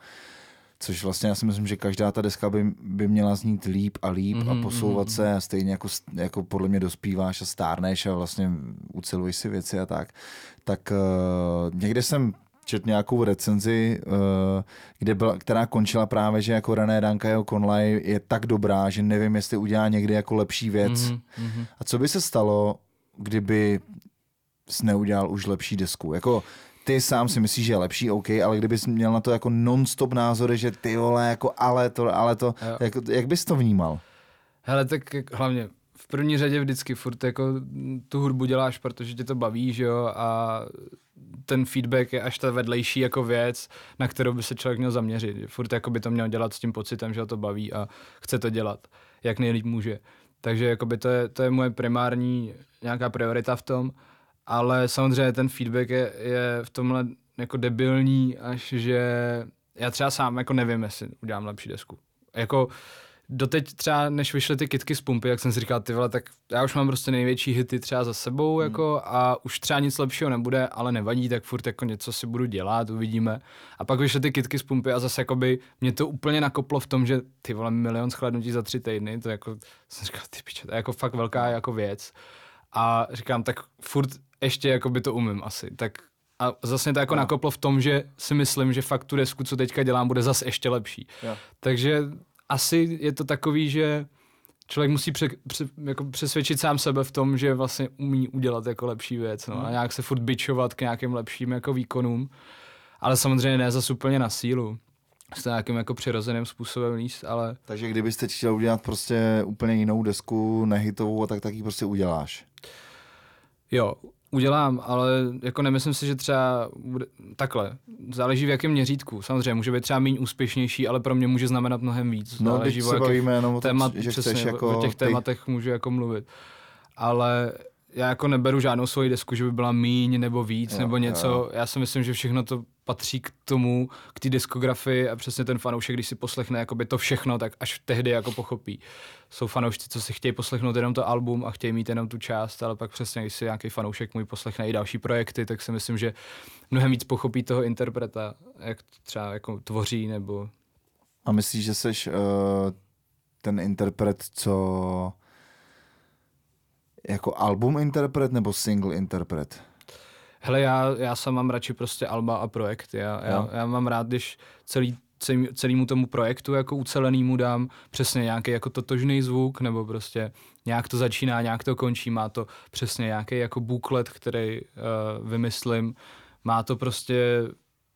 Což vlastně já si myslím, že každá ta deska by, by měla znít líp a líp mm-hmm, a Mhm, posouvat mhm. se a stejně jako, jako podle mě dospíváš a stárneš a vlastně uceluješ si věci a tak. Tak uh, někde jsem četl nějakou recenzi, uh, kde byla, která končila právě, že jako René Danka jeho Conlay je tak dobrá, že nevím, jestli udělá někdy jako lepší věc. Mm-hmm. Mhm, mhm. A co by se stalo, kdyby jsi neudělal už lepší desku? Jako ty sám si myslíš, že je lepší, OK, ale kdybys měl na to jako non-stop názory, že ty vole, jako ale to, ale to, Jo. jak, jak bys to vnímal? Hele, tak hlavně první řadě vždycky furt jako tu hudbu děláš, protože tě to baví, že jo, a ten feedback je až ta vedlejší jako věc, na kterou by se člověk měl zaměřit. Furt jako by to měl dělat s tím pocitem, že ho to baví a chce to dělat, jak nejlíp může. Takže jakoby to, je, to je moje primární nějaká priorita v tom, ale samozřejmě ten feedback je, je v tomhle jako debilní, až že já třeba sám jako nevím, jestli udělám lepší desku. Jako doteď třeba, než vyšly ty kitky z pumpy, jak jsem si říkal, ty vole, tak já už mám prostě největší hity třeba za sebou, hmm. jako, a už třeba nic lepšího nebude, ale nevadí, tak furt jako něco si budu dělat, uvidíme. A pak vyšly ty kitky z pumpy a zase jakoby mě to úplně nakoplo v tom, že ty vole, milion shlednutí za tři týdny, to jako, jsem říkal, ty piče, to je jako fakt velká jako věc. A říkám, tak furt ještě jako by to umím asi, tak a zase to jako Jo. nakoplo v tom, že si myslím, že fakt tu desku, co teďka dělám, bude zase ještě lepší. Jo. Takže asi je to takový, že člověk musí pře, pře, jako přesvědčit sám sebe v tom, že vlastně umí udělat jako lepší věc no, a nějak se furt bičovat k nějakým lepším jako výkonům, ale samozřejmě ne zase úplně na sílu. s nějakým jako přirozeným způsobem líst, ale Takže kdybyste chtěl udělat prostě úplně jinou desku, nehitovou, a tak tak ji prostě uděláš. jo, udělám, ale jako nemyslím si, že třeba bude, takhle, záleží v jakém měřítku. Samozřejmě může být třeba méně úspěšnější, ale pro mě může znamenat mnohem víc. No, záleží se bavíme jenom o témat, že přesně, chceš jako o těch ty- tématech můžu jako mluvit. Ale já jako neberu žádnou svoji desku, že by byla míň nebo víc Jo, nebo něco. jo. Já si myslím, že všechno to patří k tomu, k té diskografii a přesně ten fanoušek, když si poslechne jakoby to všechno, tak až tehdy jako pochopí. Jsou fanoušci, co si chtějí poslechnout jenom to album a chtějí mít jenom tu část, ale pak přesně, když si nějaký fanoušek můj poslechne i další projekty, tak si myslím, že mnohem víc pochopí toho interpreta, jak třeba jako tvoří nebo A myslíš, že seš uh, ten interpret, co jako album interpret nebo single interpret? Hele, já, já sám mám radši prostě alba a projekt. Já, já, já mám rád, když celý, celý, celýmu tomu projektu jako ucelenýmu dám přesně nějaký jako totožný zvuk, nebo prostě nějak to začíná, nějak to končí, má to přesně nějaký jako buklet, který uh, vymyslím, má to prostě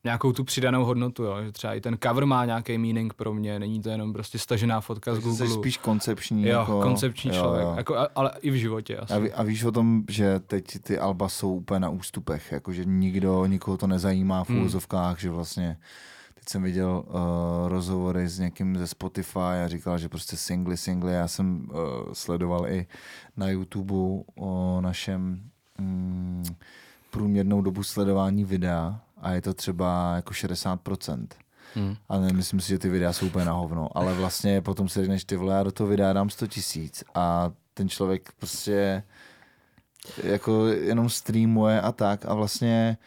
nějakou tu přidanou hodnotu, jo? že třeba i ten cover má nějaký meaning pro mě, není to jenom prostě stažená fotka z Google. jsi spíš koncepční. jo, jako, koncepční jo, člověk, jo. Jako, ale i v životě asi. A, ví, a víš o tom, že teď ty alba jsou úplně na ústupech, jakože nikdo, nikoho to nezajímá v Hmm. úvozovkách, že vlastně teď jsem viděl uh, rozhovory s někým ze Spotify a říkal, že prostě singly, singly, já jsem uh, sledoval i na YouTube o našem mm, průměrnou dobu sledování videa a je to třeba jako 60%. Hmm. A nemyslím si, že ty videa jsou úplně na hovno, ale vlastně potom si řekneš, ty vole, já do toho videa dám 100 tisíc a ten člověk prostě jako jenom streamuje a tak a vlastně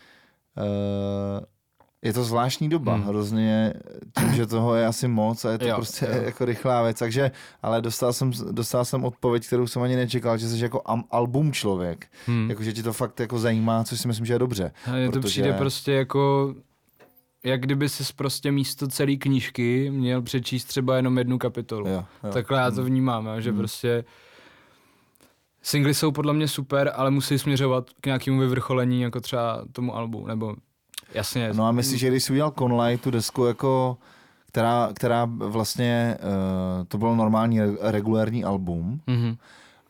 uh, je to zvláštní doba, Hmm. hmm. hrozně tím, že toho je asi moc a je to Jo, prostě jo. jako rychlá věc, takže, ale dostal jsem, dostal jsem odpověď, kterou jsem ani nečekal, že jsi jako am, album člověk, Hmm. hmm. jako že ti to fakt jako zajímá, což si myslím, že je dobře. A mně to protože- přijde prostě jako, jak kdyby si prostě místo celé knížky měl přečíst třeba jenom jednu kapitolu. Jo, jo. Takhle já to vnímám, jo, že Hmm. prostě singly jsou podle mě super, ale musí směřovat k nějakému vyvrcholení, jako třeba tomu albu, nebo jasně. No a myslíš, že když jsi udělal Conlay, tu desku jako, která, která vlastně, uh, to bylo normální re- regulérní album Mhm.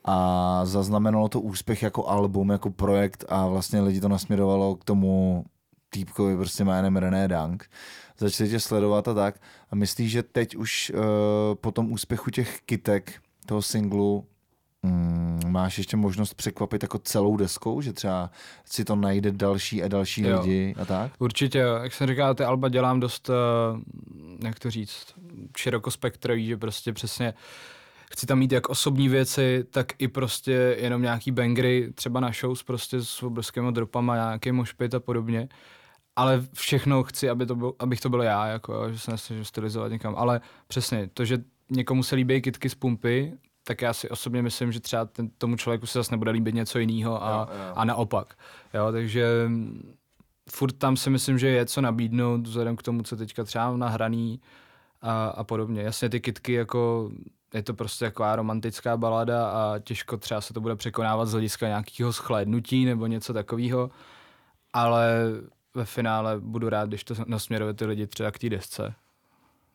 a zaznamenalo to úspěch jako album, jako projekt a vlastně lidi to nasměrovalo k tomu týpkovi prostě jménem René Dank. Začali tě sledovat a tak. A myslíš, že teď už uh, po tom úspěchu těch kitek, toho singlu, mm, máš ještě možnost překvapit jako celou deskou, že třeba si to najde další a další Jo. lidi a tak? Určitě, jak jsem říkal, ty alba dělám dost, uh, jak to říct, širokospektrový, že prostě přesně chci tam mít jak osobní věci, tak i prostě jenom nějaký bangry, třeba na shows prostě s obrovskými dropama, nějaký mošpit a podobně. Ale všechno chci, aby to byl, abych to byl já, jako, že se nesnažím stylizovat někam. Ale přesně, to, že někomu se líbí kitky z pumpy, tak já si osobně myslím, že třeba ten, tomu člověku se zase nebude líbit něco jiného a, Jo, jo. a naopak. Jo, takže furt tam si myslím, že je co nabídnout vzhledem k tomu, co teďka třeba nahraný a, a podobně. Jasně ty kitky jako je to prostě taková romantická balada a těžko třeba se to bude překonávat z hlediska nějakého schlédnutí nebo něco takového, ale ve finále budu rád, když to nasměruje ty lidi třeba k té desce.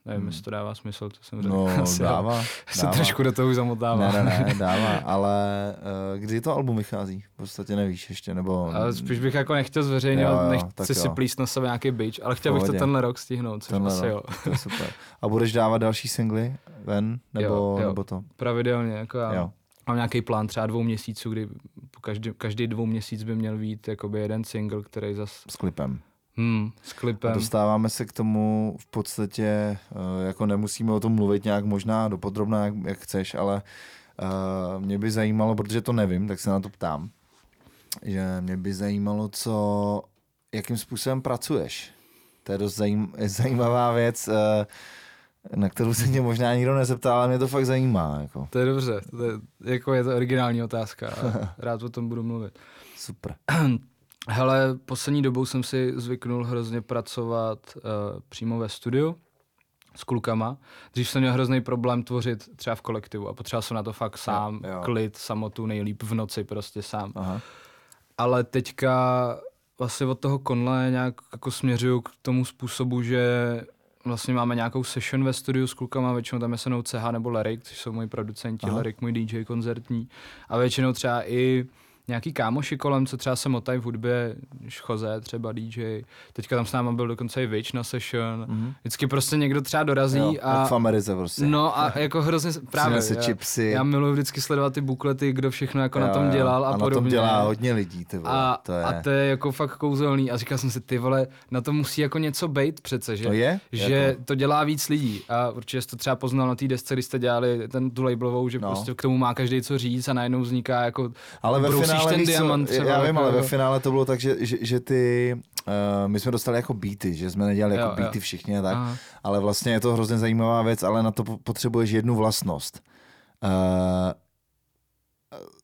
Nevím, Hmm. jestli to dává smysl, to jsem řekl. No, Asi jo. dává. Se dává. trošku do toho už zamotává. Ne, ne, ne, dává, ale uh, kdy to album vychází? V podstatě nevíš ještě, nebo... Ale spíš bych jako nechtěl zveřejňovat, Jo, jo, nechci si jo. plíst na sebe nějaký bič, ale chtěl bych to Pohodě. tenhle rok stihnout, což Tenhle asi jo. rok, to je super. A budeš dávat další singly ven, nebo, Jo, jo. nebo to? Pravidelně, jako já Jo. mám nějaký plán třeba dvou měsíců, kdy každý, každý dvou měsíc by měl být jakoby jeden single, který zas S klipem. Hmm, s A klipem. dostáváme se k tomu v podstatě, eh, jako nemusíme o tom mluvit nějak možná dopodrobná, jak, jak chceš, ale uh, mě by zajímalo, protože to nevím, tak se na to ptám, že mě by zajímalo, co, jakým způsobem pracuješ. To je dost zajím, zajímavá věc, eh, na kterou se mě možná nikdo nezeptal, ale mě to fakt zajímá. Jako. To je dobře, to je, jako je to originální otázka a rád o tom budu mluvit. Super. Hele, poslední dobou jsem si zvyknul hrozně pracovat uh, přímo ve studiu s klukama. Dřív jsem měl hrozný problém tvořit třeba v kolektivu a potřeboval jsem na to fakt sám, jo. klid, samotu, nejlíp v noci prostě sám. Aha. Ale teďka vlastně od toho konla nějak jako směřuju k tomu způsobu, že vlastně máme nějakou session ve studiu s klukama, většinou tam je se CH nebo Lerik, což jsou moji producenti, Aha. Lerik můj DJ koncertní a většinou třeba i nějaký kámoši kolem, co třeba se motají v hudbě, Šchoze třeba DJ, teďka tam s náma byl dokonce i Vič na session, Mhm. vždycky prostě někdo třeba dorazí Jo, a v Americe prostě. No a jako hrozně, právě, Přinese já, chipsy. já miluji vždycky sledovat ty buklety, kdo všechno jako Jo, na tom jo. dělal a, a na podobně. tom dělá hodně lidí, ty vole. a, to je. a to je jako fakt kouzelný a říkal jsem si, ty vole, na to musí jako něco být přece, že, To je? že Jako- to dělá víc lidí a určitě jsi to třeba poznal na té desce, když jste dělali ten, tu labelovou, že No. prostě k tomu má každý co říct a najednou vzniká jako Ale ve brousíš finále, ten víš diamant třeba, já vím, jako, ale ve jo. finále to bylo tak, že, že, že ty, uh, my jsme dostali jako beaty, že jsme nedělali jako Jo, jo. beaty všichni a tak, Aha. ale vlastně je to hrozně zajímavá věc, ale na to po- potřebuješ jednu vlastnost. Uh,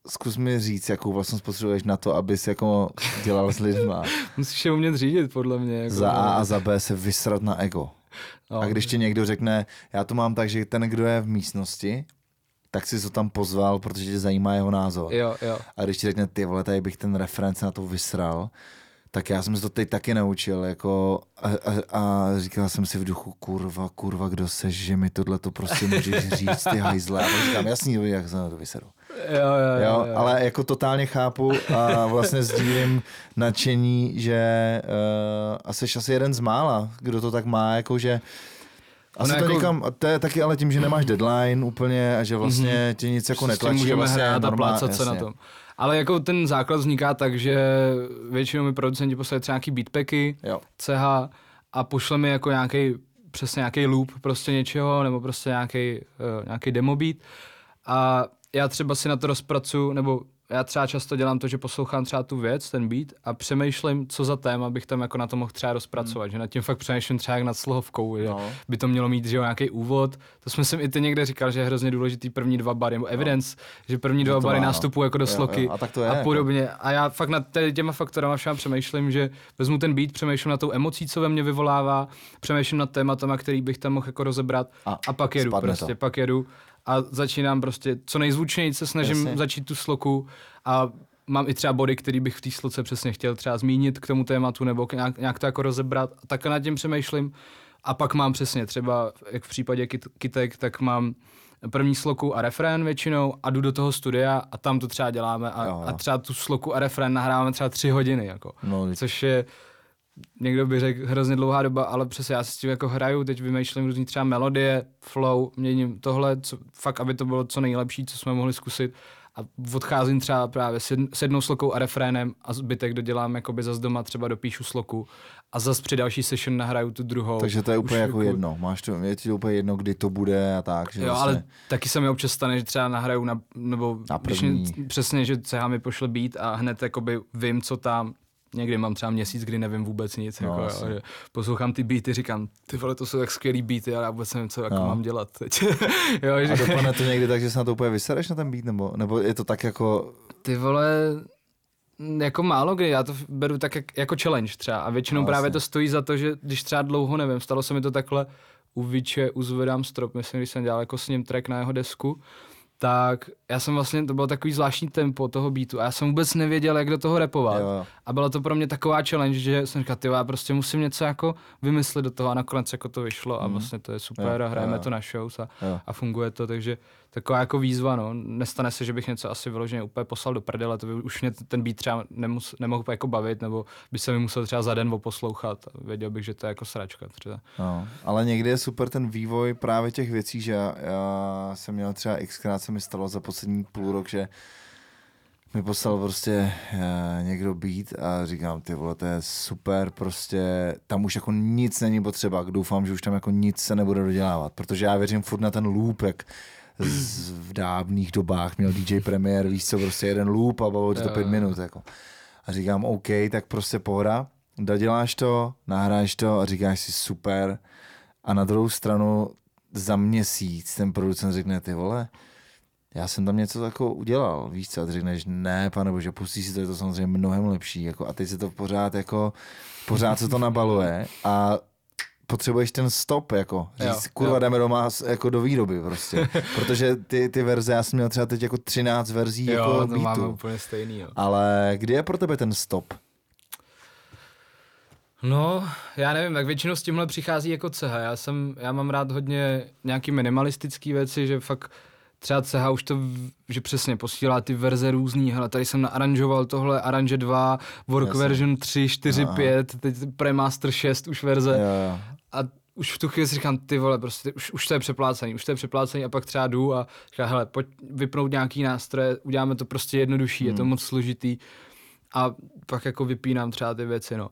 zkus mi říct, jakou vlastnost potřebuješ na to, abys jako dělal s lidma. musíš je umět řídit, podle mě. Jako, Za A a za B se vysrat na ego. no. A když ti někdo řekne, já to mám tak, že ten, kdo je v místnosti, tak si to tam pozval, protože tě zajímá jeho názor. Jo, jo. A když ti řekne, ty vole, tady bych ten referenc na to vysral, tak já jsem se to teď taky naučil, jako a, a, a říkal jsem si v duchu, kurva, kurva, kdo seš, že mi tohle to prostě můžeš říct, ty hajzle. A říkám, jasný, jak se na to vyseru. Jo, jo, Jo, jo, jo. ale jako totálně chápu a vlastně sdílím nadšení, že uh, a seš asi jeden z mála, kdo to tak má, jako že asi to jako- někam, a to je taky ale tím, že nemáš deadline úplně a že vlastně mm-hmm. tě nic jako tím netlačí. můžeme vlastně hrát a normál- plácat se na jasně. tom. Ale jako ten základ vzniká tak, že většinou mi producenti poslali třeba nějaký beatpacky, Jo. CH a pošle mi jako nějaký přesně nějaký loop prostě něčeho, nebo prostě nějaký, uh, nějaký demo beat. A já třeba si na to rozpracuju, nebo já třeba často dělám to, že poslouchám třeba tu věc, ten beat a přemýšlím, co za téma bych tam jako na to mohl třeba rozpracovat, hmm. že nad tím fakt přemýšlím třeba jak nad slohovkou, že No. by to mělo mít, že jo, nějaký úvod. To jsme si i ty někde říkal, že je hrozně důležitý první dva bary, nebo evidence, že první dva to bary má, no. nástupují jako do Jo, jo, sloky a tak to je, a jako. podobně. A já fakt nad těma faktorama všem přemýšlím, že vezmu ten beat, přemýšlím nad tou emocí, co ve mně vyvolává, přemýšlím nad tématama, který bych tam mohl jako rozebrat A a, pak jedu prostě, to. pak jedu a začínám prostě co nejzvučněji se snažím Jasně. Začít tu sloku a mám i třeba body, který bych v té sloce přesně chtěl třeba zmínit k tomu tématu nebo k nějak, nějak to jako rozebrat. A tak nad tím přemýšlím. A pak mám přesně třeba, jak v případě kit, kitek, tak mám první sloku a refrén většinou a jdu do toho studia a tam to třeba děláme a, Jo, jo. a třeba tu sloku a refrén nahráváme třeba tři hodiny, jako. No, což je někdo by řekl hrozně dlouhá doba, ale přesně já si s tím jako hraju, teď vymýšlím různý třeba melodie, flow, měním tohle, co, fakt, aby to bylo co nejlepší, co jsme mohli zkusit a odcházím třeba právě s, jedn, s jednou slokou a refrénem a zbytek dodělám jakoby zas doma, třeba dopíšu sloku a zas při další session nahraju tu druhou. Takže to je Už úplně jako jedno. Máš to, je ti to úplně jedno, kdy to bude a tak. Že Jo, vlastně, ale taky se mi občas stane, že třeba nahraju na, nebo Na když první. mě, přesně, že CH mi pošle beat a hned jakoby vím, co tam, někdy mám třeba měsíc, kdy nevím vůbec nic, No, jako, jo, že poslouchám ty beaty, říkám, ty vole, to jsou tak skvělý beaty, ale já vůbec nevím, co jako No. mám dělat teď. jo, a že, dopadne to někdy tak, že se na to úplně vysereš na ten beat, nebo, nebo je to tak jako, ty vole, jako málo kdy, já to beru tak jak, jako challenge třeba a většinou No, právě to stojí za to, že když třeba dlouho nevím, stalo se mi to takhle u Viče, u Zvedám strop, myslím, když jsem dělal jako s ním track na jeho desku, tak já jsem vlastně, to bylo takový zvláštní tempo toho beatu a já jsem vůbec nevěděl, jak do toho repovat. Jo. A byla to pro mě taková challenge, že jsem říkal, ty já prostě musím něco jako vymyslet do toho a nakonec jako to vyšlo a vlastně to je super. Jo, a hrajeme jo. to na shows a, Jo. a funguje to, takže taková jako výzva, no. Nestane se, že bych něco asi vyloženě úplně poslal do prdele, to by už mě ten beat třeba nemus, nemohl jako bavit, nebo by se mi musel třeba za den poslouchat věděl bych, že to je jako sračka třeba. No, ale někdy je super ten vývoj právě těch věcí, že já, já jsem měl třeba xkrát se mi stalo za poslední půl rok, že mi poslal prostě uh, někdo beat a říkám, ty vole, to je super, prostě tam už jako nic není potřeba, doufám, že už tam jako nic se nebude dodělávat, protože já věřím furt na ten loop, jak z, v dávných dobách měl DJ Premier, víš co, prostě jeden loop a bavilo tě to pět jo. minut, jako. A říkám, OK, tak prostě pohoda, doděláš to, nahráš to a říkáš si super. A na druhou stranu za měsíc ten producent řekne, ty vole, já jsem tam něco jako udělal, víš co, a ty řekneš, ne, pane bože, pustí si to, je to samozřejmě mnohem lepší, jako, a teď se to pořád jako, pořád se to nabaluje a potřebuješ ten stop, jako, říct, Jo, kurva, jo. jdeme doma jako do výroby prostě, protože ty, ty verze, já jsem měl třeba teď jako 13 verzí jako jo, to beatu. máme úplně stejný, jo. Ale kdy je pro tebe ten stop? No, já nevím, tak většinou s tímhle přichází jako ceha. Já jsem, já mám rád hodně nějaký minimalistický věci, že fakt třeba CH už to, že přesně posílá ty verze různý, hele, tady jsem naaranžoval tohle, aranže 2, work Jasně. version 3, 4, Aha. 5, teď premaster 6 už verze Jo, jo. A už v tu chvíli si říkám, ty vole, prostě už, už to je přeplácený, už to je přeplácený a pak třeba jdu a říkám, hele, pojď vypnout nějaký nástroje, uděláme to prostě jednodušší, je to Hmm. moc složitý a pak jako vypínám třeba ty věci, no.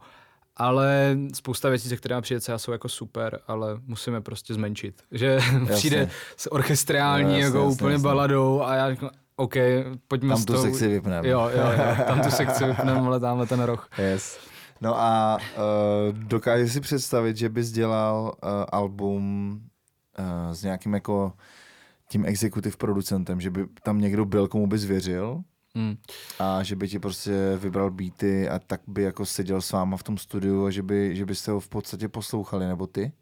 Ale spousta věcí, se kterými přijde jsou jako super, ale musíme prostě zmenšit. Že přijde s orchestriální, Jo, jasně, jako jasně, úplně jasně. baladou a já řeknu, OK, pojďme Tam s tu tou... sekci vypneme. Jo, jo, jo, tam tu sekci vypneme, ale tamhle ten roh. Yes. No a uh, dokážeš si představit, že bys dělal uh, album uh, s nějakým jako tím executive producentem, že by tam někdo byl, komu bys věřil Hmm. a že by ti prostě vybral beaty a tak by jako seděl s váma v tom studiu a že, by, že byste ho v podstatě poslouchali, nebo ty?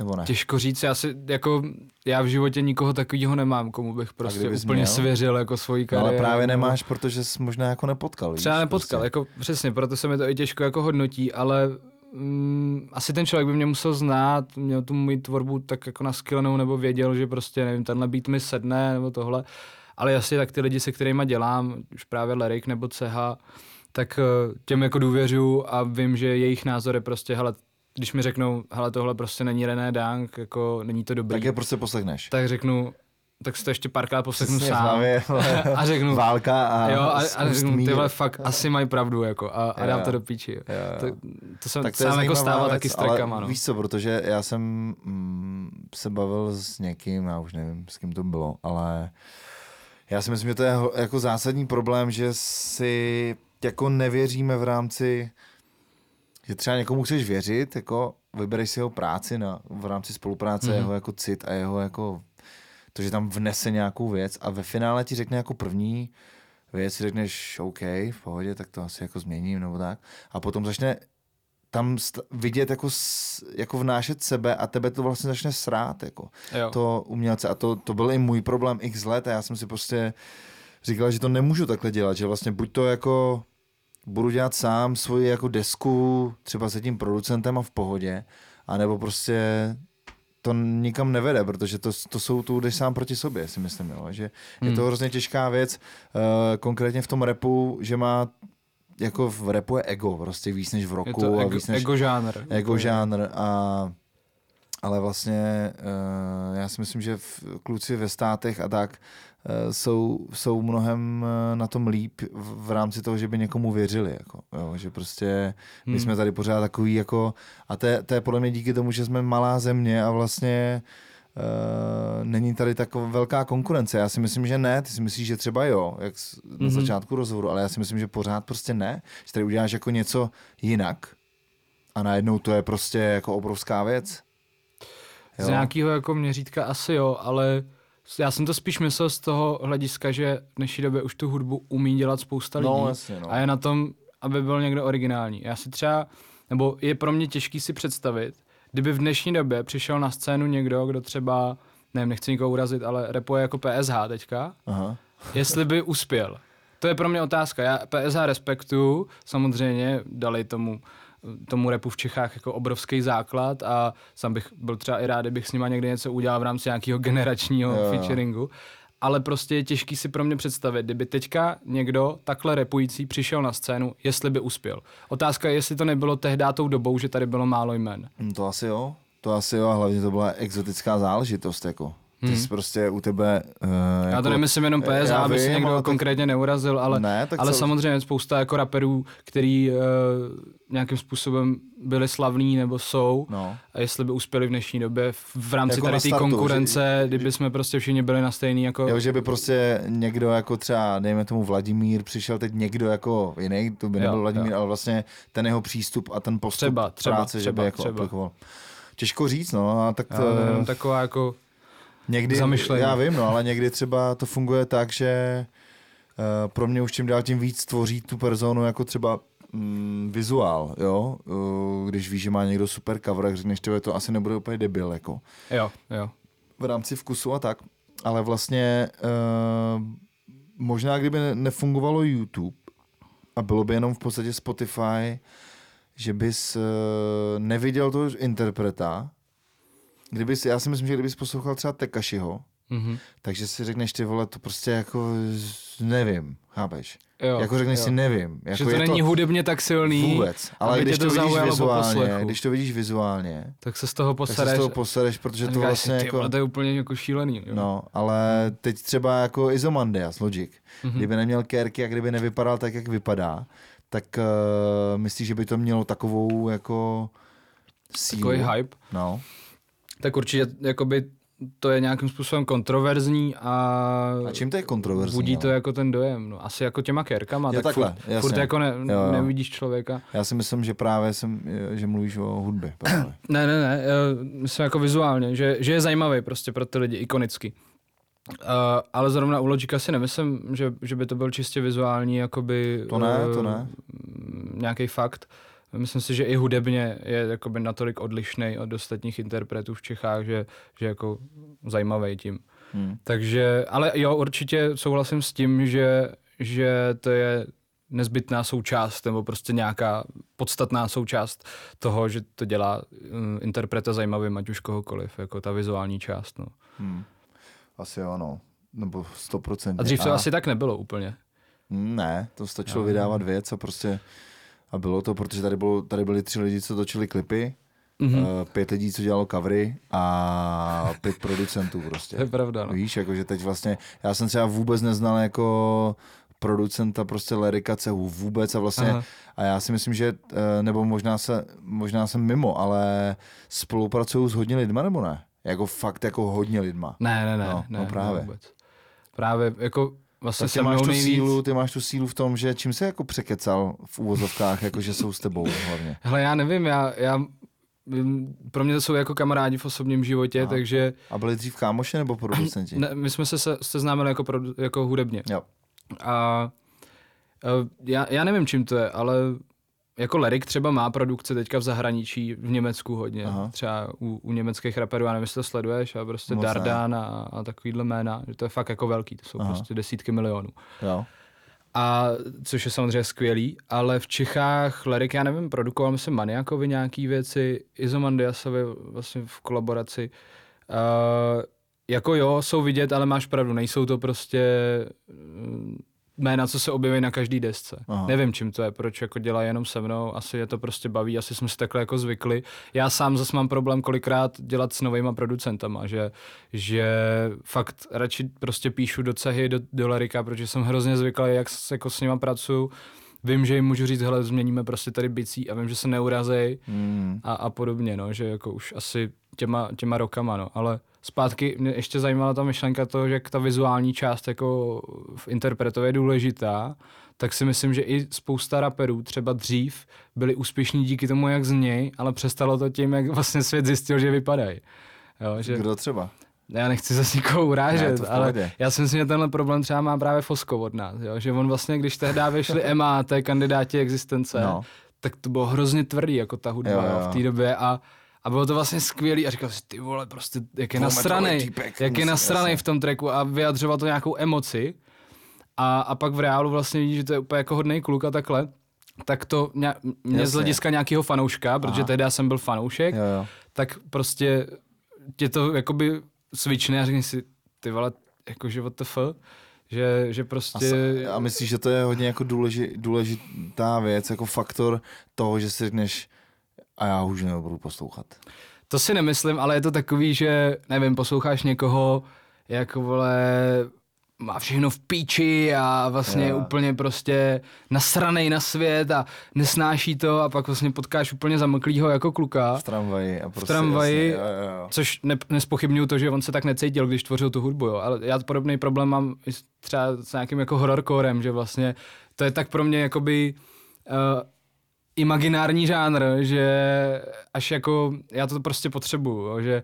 Nebo ne? Těžko říct, já si, jako, já v životě nikoho takového nemám, komu bych prostě úplně měl? svěřil jako svoji No, kariéru. ale právě nebo- nemáš, protože jsi možná jako nepotkal. Třeba víš, nepotkal, Prostě. jako přesně, proto se mi to i těžko jako hodnotí, ale mm, asi ten člověk by mě musel znát, měl tu moji tvorbu tak jako naskillenou, nebo věděl, že prostě, nevím, tenhle beat mi sedne, nebo tohle. Ale jasně, tak ty lidi, se kterými dělám, už právě Lerik nebo CH, tak eh, těm jako důvěřu a vím, že jejich názor je prostě, hele, když mi řeknou, hele, tohle prostě není René Dank, jako není to dobrý, Tak je prostě poslechneš. tak řeknu, tak si to ještě párkrát poslechnu Přesně, sám. hlavě, a řeknu, Válka a, jo, a, a řeknu, mír. tyhle fakt asi mají pravdu, jako, a, a dám to do píči. Jo. Jo. To, to jsem Tak to sám jako stával věc, taky s trackama, no. Víš co, protože já jsem mm, se bavil s někým, já už nevím, s kým to bylo, ale já si myslím, že to je jako zásadní problém, že si jako nevěříme v rámci, že třeba někomu chceš věřit, jako vybereš si jeho práci na, v rámci spolupráce, Mhm. mm-hmm. jeho jako cit a jeho jako to, že tam vnese nějakou věc a ve finále ti řekne jako první věc, si řekneš OK, v pohodě, tak to asi jako změním nebo tak. A potom začne tam st- vidět jako, s, jako vnášet sebe a tebe to vlastně začne srát, jako Jo. to umělce. A to, to byl i můj problém x let a já jsem si prostě říkal, že to nemůžu takhle dělat, že vlastně buď to jako budu dělat sám svoji jako desku třeba se tím producentem a v pohodě, anebo prostě to nikam nevede, protože to, to jsou, tu jdeš sám proti sobě, si myslím, jo? že je Hmm. to hrozně těžká věc, uh, konkrétně v tom repu, že má jako v repu je ego, prostě víc než v Je roku to a ego, víc než ego žánr. jako žánr a ale vlastně uh, já si myslím, že v, kluci ve státech a tak jsou, jsou mnohem uh, na tom líp v, rámci toho, že by někomu věřili, jako, jo, že prostě my Hmm. jsme tady pořád takový jako a to je, to je podle mě díky tomu, že jsme malá země a vlastně Uh, není tady taková velká konkurence. Já si myslím, že ne. Ty si myslíš, že třeba jo, jak na Mhm. začátku rozhovoru, ale já si myslím, že pořád prostě ne. Že tady uděláš jako něco jinak a najednou to je prostě jako obrovská věc. Z nějakého jako měřítka asi jo, ale já jsem to spíš myslel z toho hlediska, že v dnešní době už tu hudbu umí dělat spousta lidí. No, jasně, no. A je na tom, aby byl někdo originální. Já si třeba, nebo je pro mě těžký si představit, kdyby v dnešní době přišel na scénu někdo, kdo třeba, nevím, nechci nikoho urazit, ale repuje jako PSH teďka, Aha. jestli by uspěl. To je pro mě otázka. Já PSH respektuju, samozřejmě dali tomu tomu repu v Čechách jako obrovský základ a sám bych byl třeba i rád, kdybych s nima někdy něco udělal v rámci nějakého generačního Jo, featuringu. Ale prostě je těžký si pro mě představit, kdyby teďka někdo takhle repující přišel na scénu, jestli by uspěl. Otázka je, jestli to nebylo tehdy tou dobou, že tady bylo málo jmen. Hm, To asi jo. To asi jo, a hlavně to byla exotická záležitost, jako. Ty Hmm. jsi prostě u tebe... Uh, Já jako, to nemyslím jenom já aby se někdo tak- konkrétně neurazil, ale, Ne, tak ale co- samozřejmě spousta jako raperů, který uh, nějakým způsobem byli slavní nebo jsou, No. a jestli by uspěli v dnešní době v, rámci Jako tady té konkurence, kdyby jsme prostě všichni byli na stejný jako... Jo, že by prostě někdo jako třeba, dejme tomu Vladimír, přišel teď někdo jako jiný, to by Jo, nebyl Vladimír, jo. ale vlastně ten jeho přístup a ten postup Třeba, třeba, práce, že by třeba, jako třeba. aplikoval. Těžko říct, no, a tak Já, to, jenom taková jako... někdy, zamyšlení. já vím, no, ale někdy třeba to funguje tak, že uh, pro mě už čím dál tím víc tvoří tu personu jako třeba mm, vizuál, jo, uh, když víš, že má někdo super cover, tak řekneš, že to asi nebude úplně debil, jako Jo, jo. v rámci vkusu a tak, ale vlastně uh, možná kdyby ne- nefungovalo YouTube a bylo by jenom v podstatě Spotify, že bys uh, neviděl toho interpreta, kdybys, já si myslím, že kdybys poslouchal třeba Tekašiho, Mhm. takže si řekneš ty vole, to prostě jako nevím, chápeš? Jo, jako řekneš jo. si nevím. Jako že to je není hudebně tak silný, Vůbec. Ale když to, to vidíš vizuálně, když to vidíš vizuálně, tak se z toho tak se z posereš. toho posereš, protože to vlastně si, jako... to je úplně jako šílený. Jo. No, ale teď třeba jako Izomandias, Logic. Mhm. Kdyby neměl kérky a kdyby nevypadal tak, jak vypadá, tak uh, myslíš, že by to mělo takovou jako sílu? Takový hype. No, Tak určitě jakoby to je nějakým způsobem kontroverzní a, a čím to je kontroverzní? budí to ale? jako ten dojem. No, asi jako těma kérkama, Jo, tak takhle, furt, jasně. furt jako ne, Jo, jo. nevidíš člověka. Já si myslím, že právě jsem, že mluvíš o hudbě. Právě. Ne, ne, ne, myslím jako vizuálně, že, že je zajímavý prostě pro ty lidi, ikonicky. Uh, ale zrovna u Logika si nemyslím, že, že by to byl čistě vizuální, jakoby... To ne, to eh, ne. Nějaký fakt. Myslím si, že i hudebně je jakoby natolik odlišný od ostatních interpretů v Čechách, že, že jako zajímavý tím. Hmm. Takže, ale jo, určitě souhlasím s tím, že, že to je nezbytná součást, nebo prostě nějaká podstatná součást toho, že to dělá um, interpreta zajímavým, ať už kohokoliv, jako ta vizuální část. No. Hmm. Asi jo, no. Nebo 100%. A dřív to asi tak nebylo úplně. Ne, to stačilo Jo. vydávat věc a prostě a bylo to, protože tady, bylo, tady byli tři lidi, co točili klipy, Mhm. mm-hmm. pět lidí, co dělalo covery a pět producentů prostě. To je pravda, no. Víš, jakože teď vlastně, já jsem třeba vůbec neznal jako producenta prostě Lerika Cehu vůbec a vlastně, Aha. a já si myslím, že, eh, nebo možná, se, možná jsem mimo, ale spolupracuju s hodně lidma, nebo ne? Jako fakt jako hodně lidma. Ne, ne, ne, No, ne, no právě. Ne vůbec. Právě, jako vlastně Tak ty se máš tu nejvíc... sílu, ty máš tu sílu v tom, že čím se jako překecal v úvozovkách, jako že jsou s tebou hlavně. Hele, já nevím, já, já pro mě to jsou jako kamarádi v osobním životě, Aha. takže A byli dřív kámoši nebo producenti? ne, my jsme se se- seznámili jako, produ, jako hudebně. Jo. A eh, já, já nevím, čím to je, ale jako Lerik třeba má produkce teďka v zahraničí, v Německu hodně. Aha. Třeba u, u německých raperů, já nevím, jestli to sleduješ, a prostě Moc. Dardan a, a takovýhle jména, že to je fakt jako velký, to jsou Aha. Prostě desítky milionů. jo. A což je samozřejmě skvělý, ale v Čechách Lerik, já nevím, produkoval myslím Maniakovi nějaký věci, Izomandiasovi vlastně v kolaboraci. Uh, jako jo, jsou vidět, ale máš pravdu, nejsou to prostě jména, co se objeví na každý desce. Aha. Nevím, čím to je, proč jako dělají jenom se mnou, asi je to prostě baví, asi jsme si takhle jako zvykli. Já sám zase mám problém kolikrát dělat s novýma producentama, že, že fakt radši prostě píšu do cehy, do, do Lerika, protože jsem hrozně zvyklý, jak s, jako s nima pracuju. Vím, že jim můžu říct, hele, změníme prostě tady bicí a vím, že se neurazej Mm. a, a podobně, no, že jako už asi těma, těma rokama, no, ale zpátky mě ještě zajímala ta myšlenka toho, že ta vizuální část jako v interpretově je důležitá, tak si myslím, že i spousta raperů třeba dřív byli úspěšní díky tomu, jak zněj, ale přestalo to tím, jak vlastně svět zjistil, že vypadají. Jo, že Kdo třeba? já nechci zase nikoho Ne, urážet, v ale já si myslím, že tenhle problém třeba má právě Fosko od nás, jo? že on vlastně, když tehdy vyšli MAT, kandidáti existence, No. tak to bylo hrozně tvrdý, jako ta hudba jo, jo. jo. v té době a, a bylo to vlastně skvělý a říkal si, ty vole, prostě, jak je nasranej, jak je nasranej v tom tracku. A vyjadřoval to nějakou emoci. A, a pak v reálu vlastně vidíš, že to je úplně jako hodný kluk a takhle, tak to mě, mě z hlediska nějakého fanouška, protože tehdy já jsem byl fanoušek, Jo, jo. tak prostě tě to jakoby switchne a řekneš si, ty vole, jakože what the fuck, že, že A, prostě... s- a myslíš, že to je hodně jako důleži, důležitá věc, jako faktor toho, že si řekneš, a já už nebudu poslouchat. To si nemyslím, ale je to takový, že, nevím, posloucháš někoho, jako vole, má všechno v píči a vlastně Jo. úplně prostě nasranej na svět a nesnáší to a pak vlastně potkáš úplně zamlklýho jako kluka. V tramvaji. A prostě, tramvaji- Jasně, jo, jo. Což ne, nespochybnuju to, že on se tak necítil, když tvořil tu hudbu, jo. ale já podobný problém mám třeba s nějakým jako horrorcorem, že vlastně to je tak pro mě jakoby uh, imaginární žánr, že až jako já to prostě potřebuju, jo, že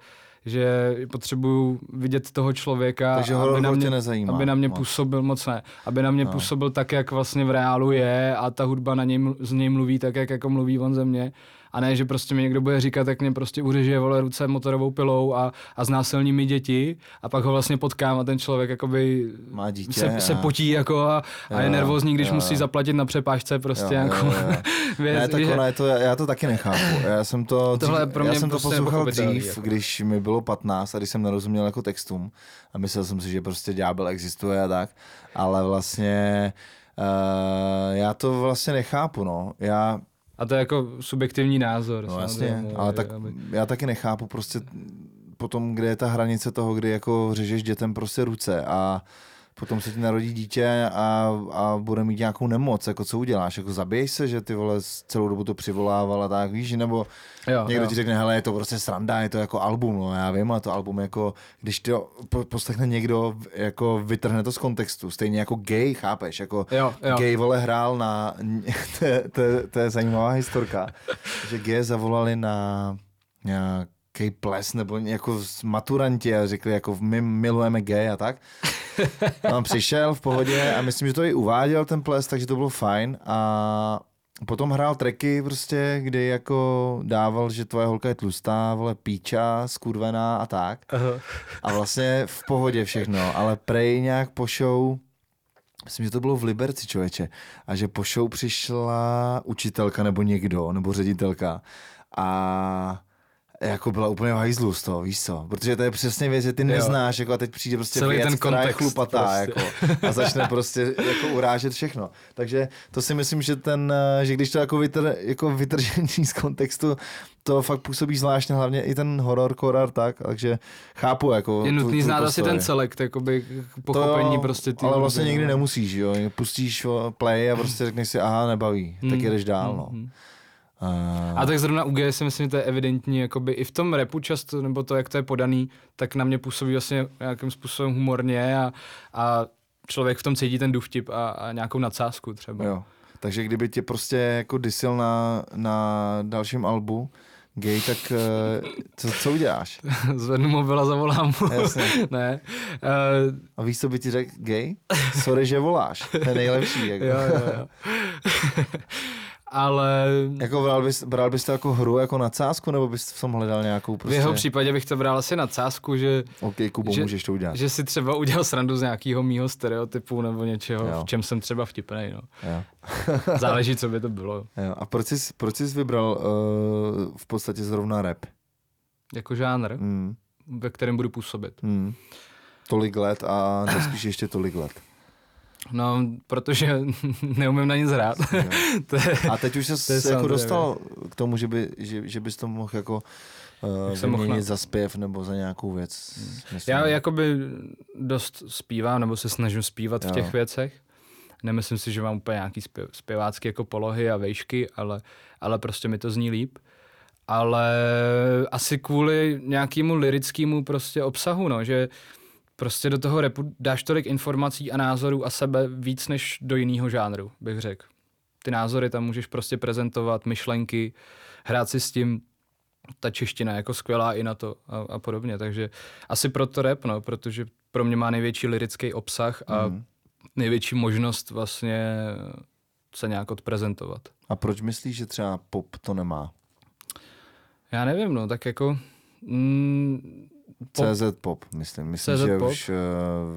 že potřebuju vidět toho člověka, Takže aby na mě, nezajímá aby na mě moc. působil moc ne, aby na mě No. no. působil tak, jak vlastně v reálu je a ta hudba na něj, z něj mluví tak, jak jako mluví on ze mě A ne, že prostě mi někdo bude říkat, jak mě prostě uřeže vole ruce motorovou pilou a, a znásilní mi děti a pak ho vlastně potkám a ten člověk jakoby Má dítě se, a- se potí jako a, a je Jo, nervózní, když jo. musí zaplatit na přepážce prostě Jo, jo, jako jo, jo. věc, Ne, tak že- je to, já to taky nechápu. Já jsem to, Tohle dřív, pro mě já jsem to prostě poslouchal nepochopitelný, dřív, jako. když mi bylo 15 a když jsem nerozuměl jako textům a myslel jsem si, že prostě ďábel existuje a tak, ale vlastně uh, já to vlastně nechápu, no. Já, A to je jako subjektivní názor. no jasně, ale tak aby- já taky nechápu prostě potom, kde je ta hranice toho, kdy jako řežeš dětem prostě ruce a potom se ti narodí dítě a, a bude mít nějakou nemoc, jako co uděláš, jako zabiješ se, že ty vole celou dobu to přivolával a tak, víš, nebo Jo, Někdo jo. ti řekne, hele, je to prostě sranda, je to jako album, no já vím, ale to album jako, když to po- poslechne někdo, jako vytrhne to z kontextu, stejně jako gay, chápeš, jako Jo, jo. gay vole hrál na, to, je- to, je- to je zajímavá historka, že gay zavolali na nějaký ples nebo jako maturanti a řekli jako my milujeme gay a tak. On přišel v pohodě a myslím, že to i uváděl ten ples, takže to bylo fajn a potom hrál tracky prostě, kdy jako dával, že tvoje holka je tlustá, vole píča, skurvená a tak. Aha. A vlastně v pohodě všechno, ale prej nějak po show, myslím, že to bylo v Liberci, člověče, a že po show přišla učitelka nebo někdo, nebo ředitelka a jako byla úplně v hajzlu z toho, víš co? Protože to je přesně věc, že ty neznáš, jako a teď přijde prostě Celý věc, ten která je chlupatá, prostě. jako, a začne prostě jako urážet všechno. Takže to si myslím, že ten, eh, že když to jako, vytr, jako vytržení z kontextu, to fakt působí zvláštně, hlavně i ten horor, koror, tak, takže chápu, jako. Je tu- nutný znát asi ten celek, jakoby To pochopení jo, prostě. ty ale vlastně někdy nemusíš, jo, pustíš o, play a prostě řekneš si, aha, nebaví, tak Mm, jedeš dál, no. mm. A, A tak zrovna u G si myslím, že to je evidentní, jakoby i v tom repu často, nebo to, jak to je podaný, tak na mě působí vlastně nějakým způsobem humorně a, a člověk v tom cítí ten důvtip a, a nějakou nadsázku třeba. jo. Takže kdyby tě prostě jako disil na, na dalším albu, gay, tak eh, co, co uděláš? Zvednu mobil a zavolám mu. Jasně. ne. Uh, A víš, co by ti řekl gay? Sorry, že voláš. To je nejlepší. Jako. jo, jo, jo. Ale Jako bral bys, bral bys to jako hru, jako nadsázku, nebo bys v tom hledal nějakou v prostě... jeho případě bych to bral asi nadsázku, že, OK, Kubo, že- můžeš to udělat. že si třeba udělal srandu z nějakého mýho stereotypu nebo něčeho, Jo. v čem jsem třeba vtipnej. No. Jo. Záleží, co by to bylo. Jo. A proč jsi, proč jsi vybral uh, v podstatě zrovna rap? Jako žánr, Hmm. ve kterém budu působit. Hmm. Tolik let a nespíš ještě tolik let. No, protože neumím na nic hrát. To je, A teď už je se jako dostal k tomu, že, by, že, že bys to mohl jako uh, Jak jsem mohl vyměnit na- za zpěv nebo za nějakou věc. Myslím. já jakoby dost zpívám, nebo se snažím zpívat v Jo. těch věcech. Nemyslím si, že mám úplně nějaký zpěv, zpěvácký jako polohy a vejšky, ale, ale prostě mi to zní líp. Ale asi kvůli nějakému lirickému prostě obsahu, no, že prostě do toho repu dáš tolik informací a názorů a sebe víc než do jiného žánru, bych řekl. Ty názory tam můžeš prostě prezentovat, myšlenky, hrát si s tím, ta čeština je jako skvělá i na to a, a podobně, takže asi proto rap, no, protože pro mě má největší lirický obsah a Mhm. největší možnost vlastně se nějak odprezentovat. A proč myslíš, že třeba pop to nemá? Já nevím, no, tak jako... Mm, pop, CZ pop, myslím. Myslím, CZ že pop. už uh,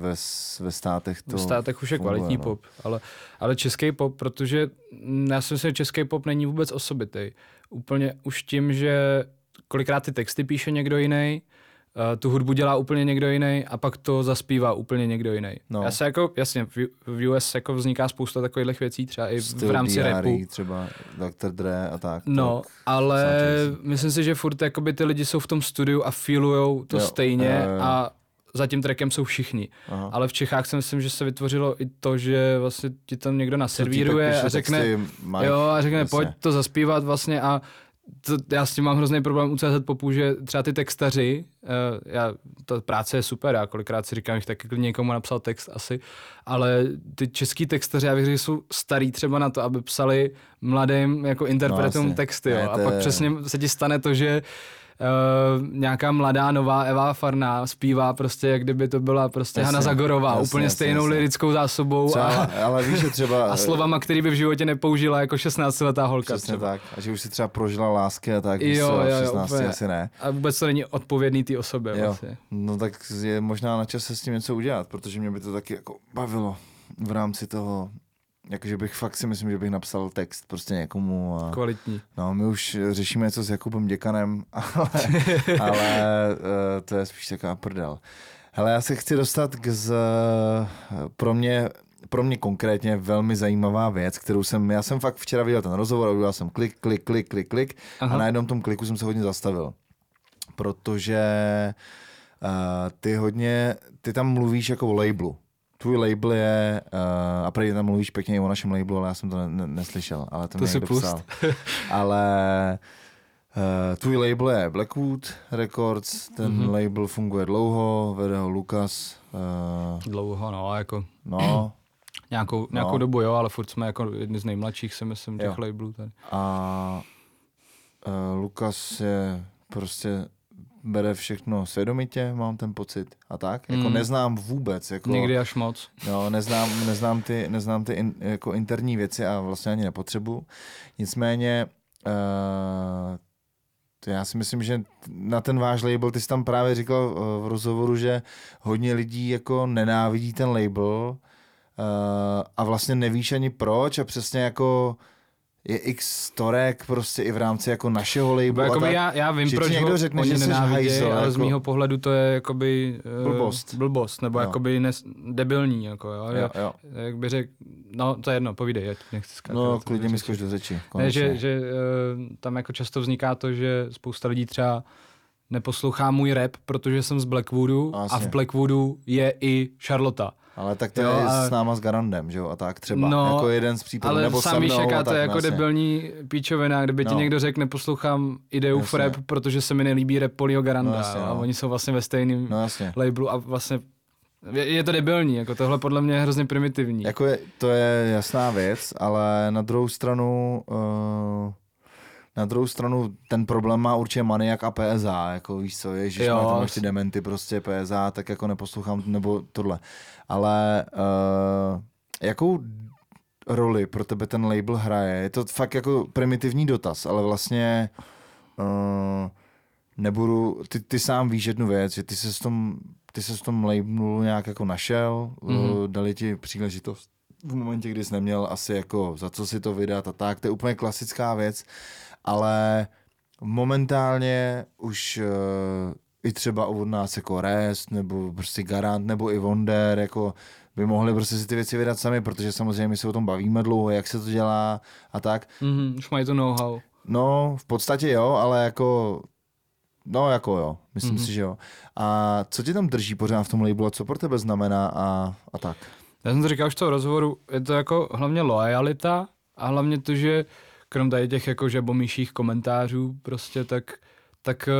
ve, ve státech to v státech už je funguje, kvalitní no. pop, ale, ale český pop, protože já si myslím, že český pop není vůbec osobitý. Úplně už tím, že kolikrát ty texty píše někdo jiný, Uh, tu hudbu dělá úplně někdo jiný a pak to zaspívá úplně někdo jiný. No. Já se jako, jasně, v, v US jako vzniká spousta takových věcí, třeba i v, Styl v rámci DRE, rapu. třeba Dr. Dre a tak. No, tak. ale myslím si, že furt jakoby ty lidi jsou v tom studiu a feelujou to Jo, stejně jo, jo. a za tím trackem jsou všichni. Aha. Ale v Čechách si myslím, že se vytvořilo i to, že vlastně ti tam někdo naservíruje a řekne, texty, Mike, jo, a řekne, jasně. pojď to zaspívat vlastně a to, já s tím mám hrozný problém u CZ Popu, že třeba ty textaři, uh, já, ta práce je super, já kolikrát si říkám, že taky klidně někomu napsal text asi, ale ty český textaři, já řekl, že jsou starý třeba na to, aby psali mladým jako interpretům jasně. texty, Ne, jo, to a pak přesně se ti stane to, že uh, nějaká mladá nová Eva Farná zpívá prostě, jak kdyby to byla prostě Jasně, Hana Zagorová, jasně, úplně jasně, stejnou jasně. lirickou zásobou Třeba, a, ale víš, že třeba... a slovama, který by v životě nepoužila jako 16-letá holka Přesně třeba. tak. A že už si třeba prožila lásky a tak, Jo, jo, 16 úplně. asi ne. A vůbec to není odpovědný té osobě Jo. vlastně. No tak je možná na čase s tím něco udělat, protože mě by to taky jako bavilo v rámci toho, jakože bych fakt si myslím, že bych napsal text prostě někomu a Kvalitní. no my už řešíme něco s Jakubem Děkanem, ale, ale eh, to je spíš taková prdel. Hele, já se chci dostat k z, pro mě pro mě konkrétně velmi zajímavá věc, kterou jsem, já jsem fakt včera viděl ten rozhovor a udělal jsem klik, klik, klik, klik, klik Aha. a na jednom tom kliku jsem se hodně zastavil. Protože uh, ty hodně, ty tam mluvíš jako o labelu. Tvůj label je, uh, a prý tam mluvíš pěkně o našem labelu, ale já jsem to ne, ne, neslyšel, ale to, To si někdo psal. ale uh, tvůj label je Blackwood Records, ten Mhm. mm-hmm. label funguje dlouho, vede ho Lukas, uh, Dlouho, no, jako no, nějakou, nějakou No. dobu, jo, ale furt jsme jako jedni z nejmladších, si myslím, těch Jo. labelů tady. a uh, Lukas je prostě bere všechno svědomitě, mám ten pocit a tak. Jako Mm. neznám vůbec, jako, Někdy až moc. no, neznám, neznám ty, neznám ty in, jako interní věci a vlastně ani nepotřebuju. Nicméně uh, to já si myslím, že na ten váš label, ty jsi tam právě říkal uh, v rozhovoru, že hodně lidí jako nenávidí ten label uh, a vlastně nevíš ani proč a přesně jako je x storek prostě i v rámci jako našeho labelu a tak. já, já vím, proč někdo ho řekne, oni že jsi nenávidějí, hajzl, ale z jako- mýho pohledu to je jakoby eh, Blbost. blbost nebo Jo. jakoby nes, debilní, jako jo. Jo, jo. Jak by řekl, no to je jedno, povídej, ať nechci skákat. No, klidně mi skoč do řeči. Ne, že, že eh, tam jako často vzniká to, že spousta lidí třeba neposlouchá můj rap, protože jsem z Blackwoodu a Jasně. v Blackwoodu je i Charlotta. Ale tak to Jo, je a- s náma s Garandem, že jo, a tak třeba. No, jako jeden z případů, Ale nebo víš, mnou, a to je jako jasně. debilní píčovina, kdyby ti No. někdo řekl, neposlouchám ideu v Jasně. rap, protože se mi nelíbí rap Polio Garanda. No, jasně, jo, a no. oni jsou vlastně ve stejném No jasně. labelu a vlastně je, je to debilní, jako tohle podle mě je hrozně primitivní. Jako je, to je jasná věc, ale na druhou stranu uh, na druhou stranu ten problém má určitě Maniak a PSA, jako víš co, Jo, jo, tam asi. dementy prostě PSA, tak jako neposlouchám, nebo tohle. Ale uh, jakou roli pro tebe ten label hraje? Je to fakt jako primitivní dotaz, ale vlastně uh, nebudu, ty, ty sám víš jednu věc, že ty se s tom, ty se s tom labelu nějak jako našel, Mhm. mm-hmm. dali ti příležitost v momentě, kdy jsi neměl asi jako za co si to vydat a tak, to je úplně klasická věc, ale momentálně už uh, i třeba od nás jako Rest, nebo prostě Garant, nebo i Wonder, jako by mohli prostě si ty věci vydat sami, protože samozřejmě my se o tom bavíme dlouho, jak se to dělá a tak. Mhm, už mají to know-how. No, v podstatě jo, ale jako, no jako jo, myslím Mhm. mm-hmm. si, že jo. A co ti tam drží pořád v tom labelu a co pro tebe znamená a, a tak? Já jsem to říkal už v tom rozhovoru, je to jako hlavně lojalita a hlavně to, že krom tady těch jako žabomíších komentářů prostě, tak, tak eh,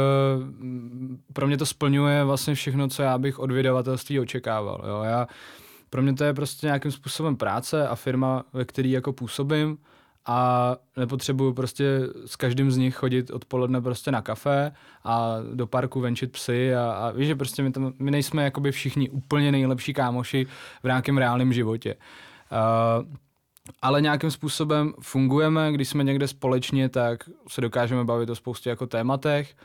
pro mě to splňuje vlastně všechno, co já bych od vydavatelství očekával. Jo? Já, pro mě to je prostě nějakým způsobem práce a firma, ve který jako působím a nepotřebuju prostě s každým z nich chodit odpoledne prostě na kafe a do parku venčit psy a, a víš, že prostě my, tam, my nejsme jakoby všichni úplně nejlepší kámoši v nějakém reálném životě. Uh, ale nějakým způsobem fungujeme, když jsme někde společně, tak se dokážeme bavit o spoustě jako tématech,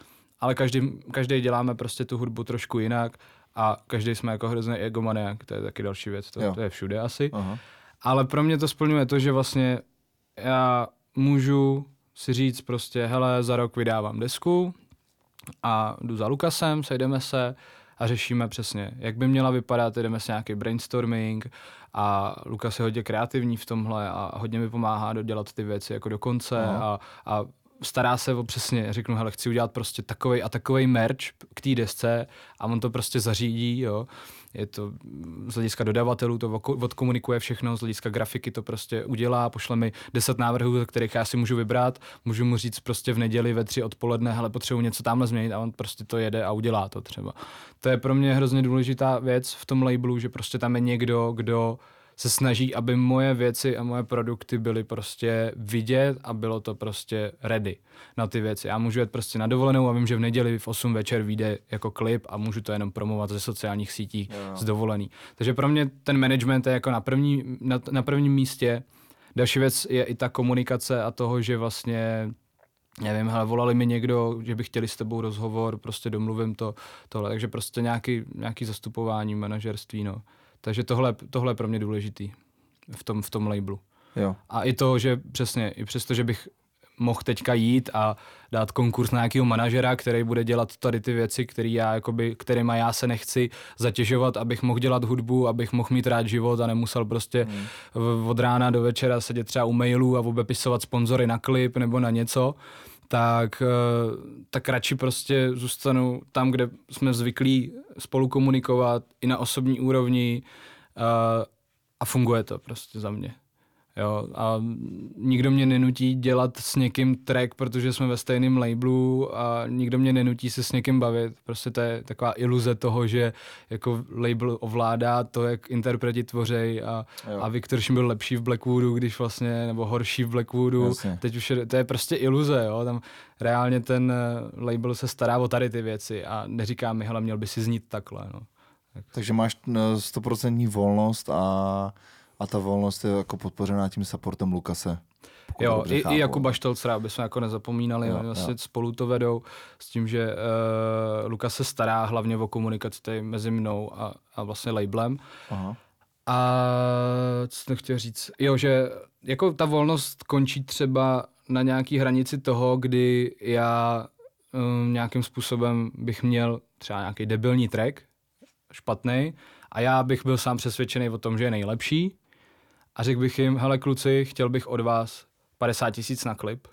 ale každý, každý děláme prostě tu hudbu trošku jinak a každý jsme jako hrozný egomaniak, to je taky další věc, to, Jo. to je všude asi. Aha. Ale pro mě to splňuje to, že vlastně já můžu si říct prostě, hele, za rok vydávám desku a jdu za Lukasem, sejdeme se a řešíme přesně, jak by měla vypadat, jdeme s nějaký brainstorming a Lukas je hodně kreativní v tomhle a hodně mi pomáhá dodělat ty věci jako do konce a, a stará se o přesně, řeknu, hele, chci udělat prostě takovej a takovej merch k té desce a on to prostě zařídí, jo. Je to z hlediska dodavatelů, to odkomunikuje všechno, z hlediska grafiky to prostě udělá, pošle mi 10 návrhů, ze kterých já si můžu vybrat, můžu mu říct prostě v neděli ve tři odpoledne, hele, potřebuji něco tamhle změnit a on prostě to jede a udělá to třeba. To je pro mě hrozně důležitá věc v tom labelu, že prostě tam je někdo, kdo se snaží, aby moje věci a moje produkty byly prostě vidět a bylo to prostě ready na ty věci. Já můžu jít prostě na dovolenou a vím, že v neděli v 8 večer vyjde jako klip a můžu to jenom promovat ze sociálních sítí Jo. z dovolený. Takže pro mě ten management je jako na, první, na, na prvním místě. Další věc je i ta komunikace a toho, že vlastně nevím, hele, volali mi někdo, že by chtěli s tebou rozhovor, prostě domluvím to, tohle, takže prostě nějaký, nějaký zastupování, manažerství, no. Takže tohle, tohle je pro mě důležitý v tom, v tom labelu. Jo. A i to, že přesně, i přesto, že bych mohl teďka jít a dát konkurs na nějakého manažera, který bude dělat tady ty věci, který já, jakoby, kterýma já se nechci zatěžovat, abych mohl dělat hudbu, abych mohl mít rád život a nemusel prostě v- od rána do večera sedět třeba u mailů a obepisovat sponzory na klip nebo na něco, tak, eh, tak radši prostě zůstanu tam, kde jsme zvyklí spolu komunikovat i na osobní úrovni eh, a funguje to prostě za mě. Jo, a nikdo mě nenutí dělat s někým track, protože jsme ve stejném labelu a nikdo mě nenutí se s někým bavit. Prostě to je taková iluze toho, že jako label ovládá to, jak interpreti tvořej a, Jo. a Viktor Šim byl lepší v Blackwoodu, když vlastně, nebo horší v Blackwoodu. Jasně. Teď už je, to je prostě iluze, jo. Tam reálně ten eh, label se stará o tady ty věci a neříká mi, hele, měl by si znít takhle, no. Takže máš eh, stoprocentní volnost a, a ta volnost je jako podpořená tím supportem Lukase. Jo, i, chápu. i Jakuba Štolcra, aby jsme jako nezapomínali, Jo, oni vlastně jo. spolu to vedou s tím, že uh, Lukas se stará hlavně o komunikaci tady mezi mnou a, a vlastně labelem. Aha. A co jsem chtěl říct? Jo, že jako ta volnost končí třeba na nějaký hranici toho, kdy já um, nějakým způsobem bych měl třeba nějaký debilní track, špatný, a já bych byl sám přesvědčený o tom, že je nejlepší a řekl bych jim, hele kluci, chtěl bych od vás 50 tisíc na klip,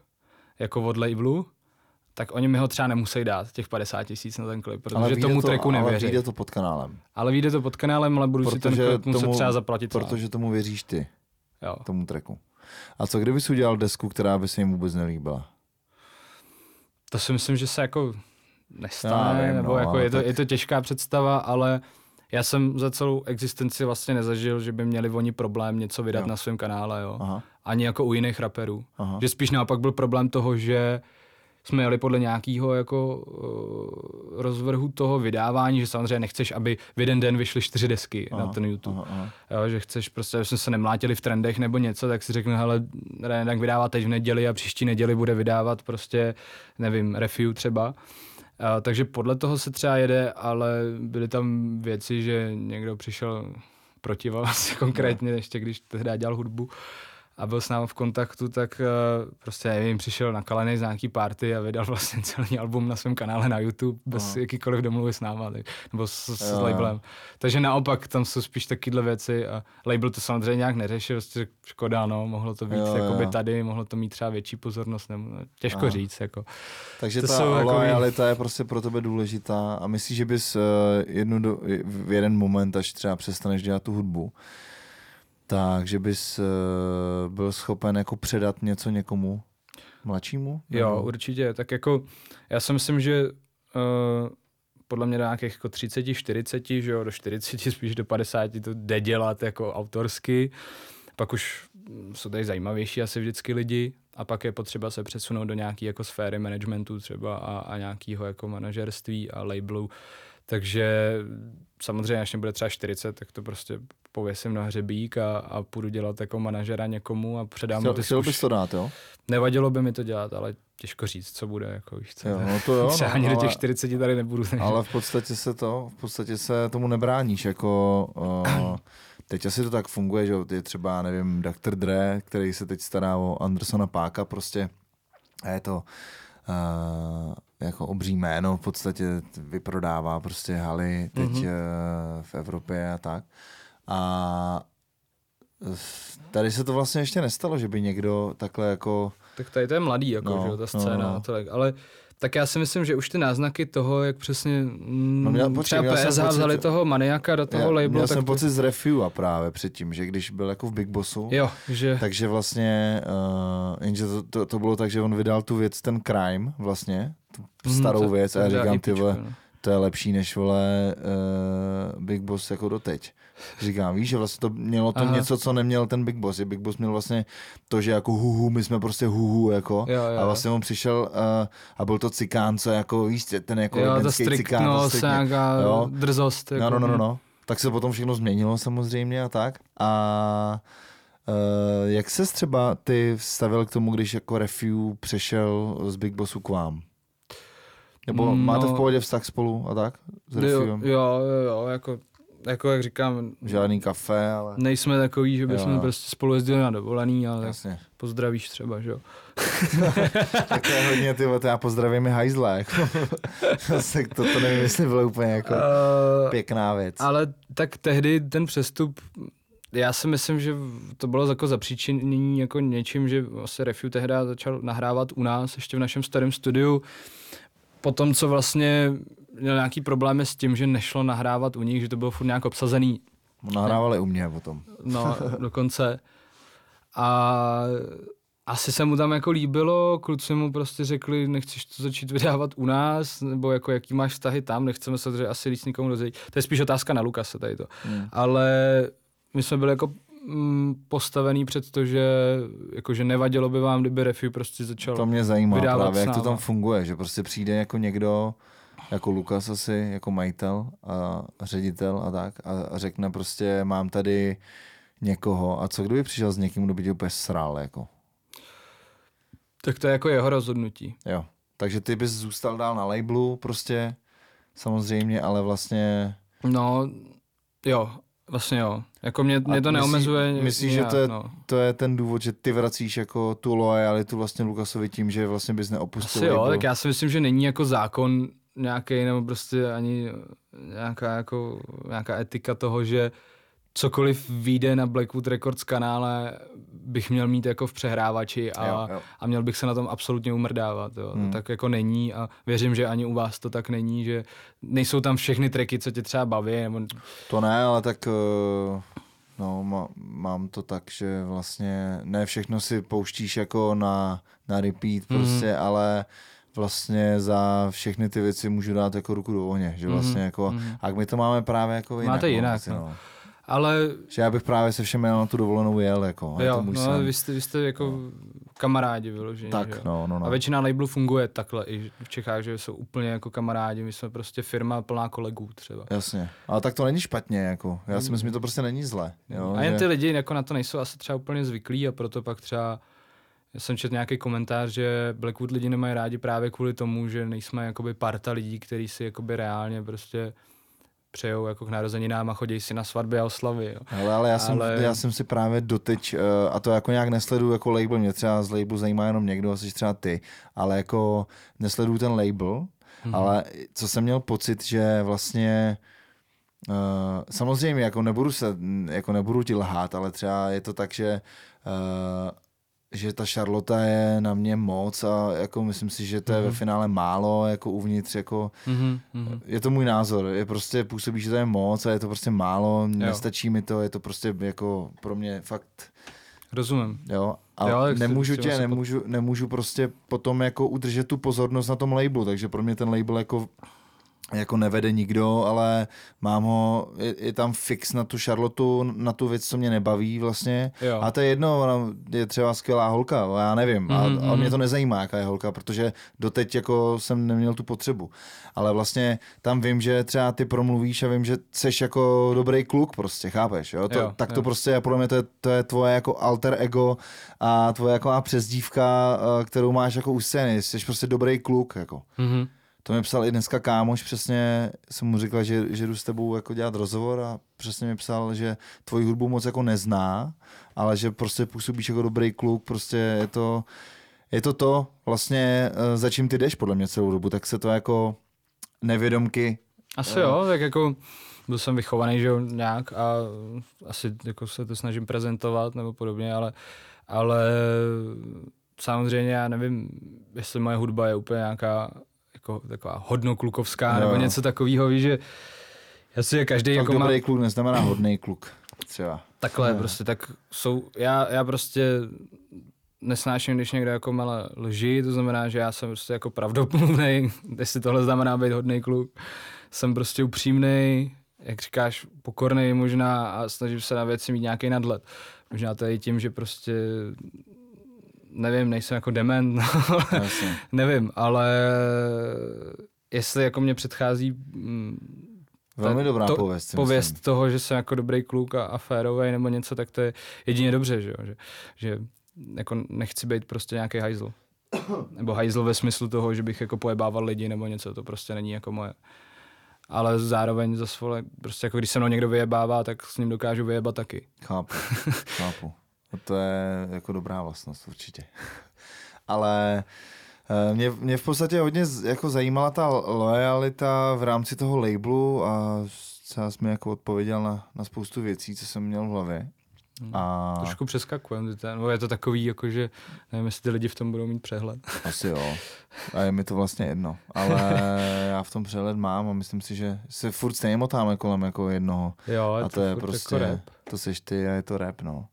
jako od labelu, tak oni mi ho třeba nemusí dát, těch 50 tisíc na ten klip, protože tomu to, tracku Ale nevěří. vyjde to pod kanálem. Ale vyjde to pod kanálem, ale budu si ten Protože klip muset tomu- třeba zaplatit sám. Protože tomu věříš ty, Jo. tomu tracku. A co kdybys udělal desku, která by se jim vůbec nelíbila? To si myslím, že se jako nestane, Já vím, nebo no, jako ale je, to, tak- je to těžká představa, ale já jsem za celou existenci vlastně nezažil, že by měli oni problém něco vydat Jo. na svém kanále, jo. Aha. Ani jako u jiných raperů. Aha. Že spíš naopak byl problém toho, že jsme jeli podle nějakého jako uh, rozvrhu toho vydávání, že samozřejmě nechceš, aby v jeden den vyšly čtyři desky Aha, na ten YouTube. aha, aha. Jo, že chceš prostě, aby jsme se nemlátili v trendech nebo něco, tak si řeknu, hele, Renek vydává teď v neděli a příští neděli bude vydávat prostě, nevím, review třeba. A, takže podle toho se třeba jede, ale byly tam věci, že někdo přišel proti vás konkrétně, ještě když tehdy dělal hudbu a byl s námi v kontaktu, tak uh, prostě nevím, přišel na kalenej z nějaký party a vydal vlastně celý album na svém kanále na YouTube bez Aha. jakýkoliv domluvy s náma, tak- nebo s, s, s Jo, jo. labelem. Takže naopak tam jsou spíš takovéhle věci a label to samozřejmě nějak neřešil, prostě škoda, no, mohlo to být Jo, jo, jakoby jo. tady, mohlo to mít třeba větší pozornost, nebo, těžko Aha. říct, jako. Takže To ta jsou lojalita je prostě pro tebe důležitá a myslíš, že bys uh, jednu do, v jeden moment, až třeba přestaneš dělat tu hudbu, takže bys uh, byl schopen jako předat něco někomu mladšímu? Jo, Nebo- určitě. Tak jako, já si myslím, že uh, podle mě do nějakých jako 30, 40, že jo, do 40, spíš do 50 to jde dělat jako autorsky. Pak už jsou tady zajímavější asi vždycky lidi a pak je potřeba se přesunout do nějaké jako sféry managementu třeba a, a nějakého jako manažerství a labelu. Takže samozřejmě, až mě bude třeba 40, tak to prostě pověsím na hřebík a, a půjdu dělat jako manažera někomu a předám mu ty chtěl bys to dát, jo? Nevadilo by mi to dělat, ale těžko říct, co bude, jako víš co. Jo, no to jo, Třeba no, ani do ale- těch 40 tady nebudu. takže- Ale v podstatě se to, v podstatě se tomu nebráníš, jako uh, teď asi to tak funguje, že je třeba, nevím, Dr. Dre, který se teď stará o Andersona Páka prostě a je to jako obří jméno, v podstatě vyprodává prostě haly teď Mhm. mm-hmm. v Evropě a tak. A eh, tady se to vlastně ještě nestalo, že by někdo takhle jako Tak tady to je mladý, jako, No, že jo, ta no, scéna. no. No, no. Ale tak já si myslím, že už ty náznaky toho, jak přesně mm, No, měl- počkej, třeba PSH pocit- vzali toho maniaka do toho Já- labelu, Měl tak jsem to, pocit z a právě předtím, že když byl jako v Big Bossu, Jo, že takže vlastně, uh, jenže to, to, to, bylo tak, že on vydal tu věc, ten crime vlastně, tu Mhm, starou to- věc a já říkám, ty vole, no. to je lepší než vole uh, Big Boss jako doteď. Říkám, víš, že vlastně to mělo to Aha. něco, co neměl ten Big Boss. Big Boss měl vlastně to, že jako huhu, my jsme prostě huhu, jako. Jo, jo, a vlastně on přišel uh, a byl to cikán, co jako, víš, ten jako jo, lidský cikán. striktnost, striktně- nějaká jo. drzost. Jako, No, no, no, no, no. Tak se potom všechno změnilo samozřejmě a tak. A uh, jak se třeba ty vstavil k tomu, když jako Refu přešel z Big Bossu k vám? Nebo No. máte v pohodě vztah spolu a tak? S jo, jo, jo, jako, jako jak říkám, Žádný kafe, ale... nejsme takový, že Jo, bychom jo. prostě spolu jezdili na dovolený, ale Jasně. pozdravíš třeba, že jo. Tak to je hodně, ty, já pozdravím i hajzla, jako. Zase to, to nevím, jestli bylo úplně jako Uh, pěkná věc. ale tak tehdy ten přestup, já si myslím, že to bylo jako zapříčinění jako něčím, že vlastně Refu tehdy začal nahrávat u nás, ještě v našem starém studiu. Potom, co vlastně měl nějaký problémy s tím, že nešlo nahrávat u nich, že to bylo furt nějak obsazený Nahrávali u mě potom. no, dokonce. A asi se mu tam jako líbilo, kluci mu prostě řekli, nechceš to začít vydávat u nás, nebo jako jaký máš vztahy tam, nechceme se že asi víc nikomu dozvědět. To je spíš otázka na Lukase tady to. Hmm. Ale my jsme byli jako mm, postavený před to, že, jako, že nevadilo by vám, kdyby Refu prostě začal. To mě zajímá právě, jak to tam funguje, že prostě přijde jako někdo, jako Lukas asi, jako majitel a ředitel a tak a, řekne prostě, mám tady někoho a co kdyby přišel s někým, kdo by tě úplně sral, jako. Tak to je jako jeho rozhodnutí. Jo. Takže ty bys zůstal dál na labelu prostě, samozřejmě, ale vlastně... No, jo, vlastně jo. Jako mě, mě to myslí- neomezuje myslíš, že to je- no. To je ten důvod, že ty vracíš jako tu loajalitu vlastně Lukasovi tím, že vlastně bys neopustil Asi jo, tak já si myslím, že není jako zákon nějaký nebo prostě ani nějaká, jako, nějaká etika toho, že cokoliv vyjde na Blackwood Records kanále, bych měl mít jako v přehrávači a, Jo, jo. a měl bych se na tom absolutně umrdávat. Jo. Hmm. To tak jako není a věřím, že ani u vás to tak není, že nejsou tam všechny tracky, co tě třeba baví. Nebo... To ne, ale tak eh, no, má, mám to tak, že vlastně ne všechno si pouštíš jako na, na repeat Mhm. prostě, ale vlastně za všechny ty věci můžu dát jako ruku do ohně, že vlastně Mhm, jako, mhm. a my to máme právě jako jinak. Máte no, jinak, asi, no. no. Ale Že já bych právě se všem na tu dovolenou jel, jako. to jo, můj no, sen. vy jste, vy jste jako kamarádi vyloženě. že. Tak, no, no, no. A většina labelů funguje takhle i v Čechách, že jsou úplně jako kamarádi, my jsme prostě firma plná kolegů třeba. Jasně. Ale tak to není špatně, jako. Já si myslím, že to prostě není zle. Jo, a jen že... ty lidi jako na to nejsou asi třeba úplně zvyklí a proto pak třeba já jsem četl nějaký komentář, že Blackwood lidi nemají rádi právě kvůli tomu, že nejsme jakoby parta lidí, kteří si jakoby reálně prostě přejou jako k narozeninám a chodí si na svatby a oslavy. Jo. Hele, ale já jsem, Ale- já jsem si právě doteď, uh, a to jako nějak nesleduju jako label, mě třeba z labelu zajímá jenom někdo, asi třeba ty, ale jako nesleduju ten label, Mhm. mm-hmm. ale co jsem měl pocit, že vlastně uh, samozřejmě jako nebudu se, jako nebudu ti lhát, ale třeba je to tak, že uh, že ta Charlotte je na mě moc a jako myslím si, že to je ve Mhm. finále málo jako uvnitř jako Mhm, mhm. je to můj názor, je prostě působí, že to je moc a je to prostě málo, nestačí mi to, je to prostě jako pro mě fakt, Rozumím. jo. A Jo, nemůžu tě, nemůžu, nemůžu prostě potom jako udržet tu pozornost na tom labelu, takže pro mě ten label jako jako nevede nikdo, ale mám ho, je, je tam fix na tu Charlotu, na tu věc, co mě nebaví vlastně. Jo. A to je jedno, ona je třeba skvělá holka, já nevím, a, Mhm, a mě mhm. to nezajímá, jaká je holka, protože doteď jako jsem neměl tu potřebu. Ale vlastně tam vím, že třeba ty promluvíš a vím, že seš jako dobrý kluk prostě, chápeš, jo? To, Jo, tak to jo. prostě je, podle mě to je, to je tvoje jako alter ego a tvoje jako přezdívka, eh, kterou máš jako u scény, jsi prostě dobrý kluk, jako. Mhm. To mi psal i dneska kámoš, přesně jsem mu říkal, že, že jdu s tebou jako dělat rozhovor a přesně mi psal, že tvoji hudbu moc jako nezná, ale že prostě působíš jako dobrý kluk, prostě je to, je to to vlastně, eh, za čím ty jdeš podle mě celou dobu, tak se to jako nevědomky, Asi Jo. jo, tak jako byl jsem vychovaný, že jo, nějak a asi jako se to snažím prezentovat nebo podobně, ale, ale samozřejmě já nevím, jestli moje hudba je úplně nějaká jako taková hodnoklukovská Jo, nebo něco takového, víš, že já si každý jako jako má dobrý kluk neznamená hodný kluk, třeba. takhle Ne. prostě, tak jsou, já, já prostě nesnáším, když někdo jako mele lží, to znamená, že já jsem prostě jako pravdopmluvný, jestli tohle znamená být hodný kluk. Jsem prostě upřímný, jak říkáš, pokorný možná a snažím se na věci mít nějaký nadhled. Možná to je i tím, že prostě nevím, nejsem jako dement, no, nevím, ale jestli jako mě předchází mm, Velmi dobrá to, pověst. Pověst myslím. toho, že jsem jako dobrý kluk a, a férový nebo něco, tak to je jedině dobře, že, jo? že, že jako nechci být prostě nějaký hajzl. Nebo hajzl ve smyslu toho, že bych jako pojebával lidi nebo něco, to prostě není jako moje. Ale zároveň za svole, prostě jako když se mnou někdo vyjebává, tak s ním dokážu vyjebat taky. Chápu, chápu. No to je jako dobrá vlastnost určitě. Ale eh, mě, mě v podstatě hodně jako zajímala ta lojalita v rámci toho labelu a já jsem jako odpověděl na, na spoustu věcí, co jsem měl v hlavě. Hmm. A... Trošku přeskakujeme, no je to takový, jako že nevím, jestli ty lidi v tom budou mít přehled. Asi jo. A je mi to vlastně jedno. Ale já v tom přehled mám a myslím si, že se furt stejně motáme kolem jako jednoho. Jo, a to, to je jako prostě, jako rap. to seš ty a je to rap, no.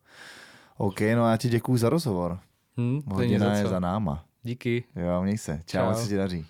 OK, no já ti děkuji za rozhovor. Hmm, Hodina je za náma. Díky. Jo, měj se. Čau, Čau. se ti daří.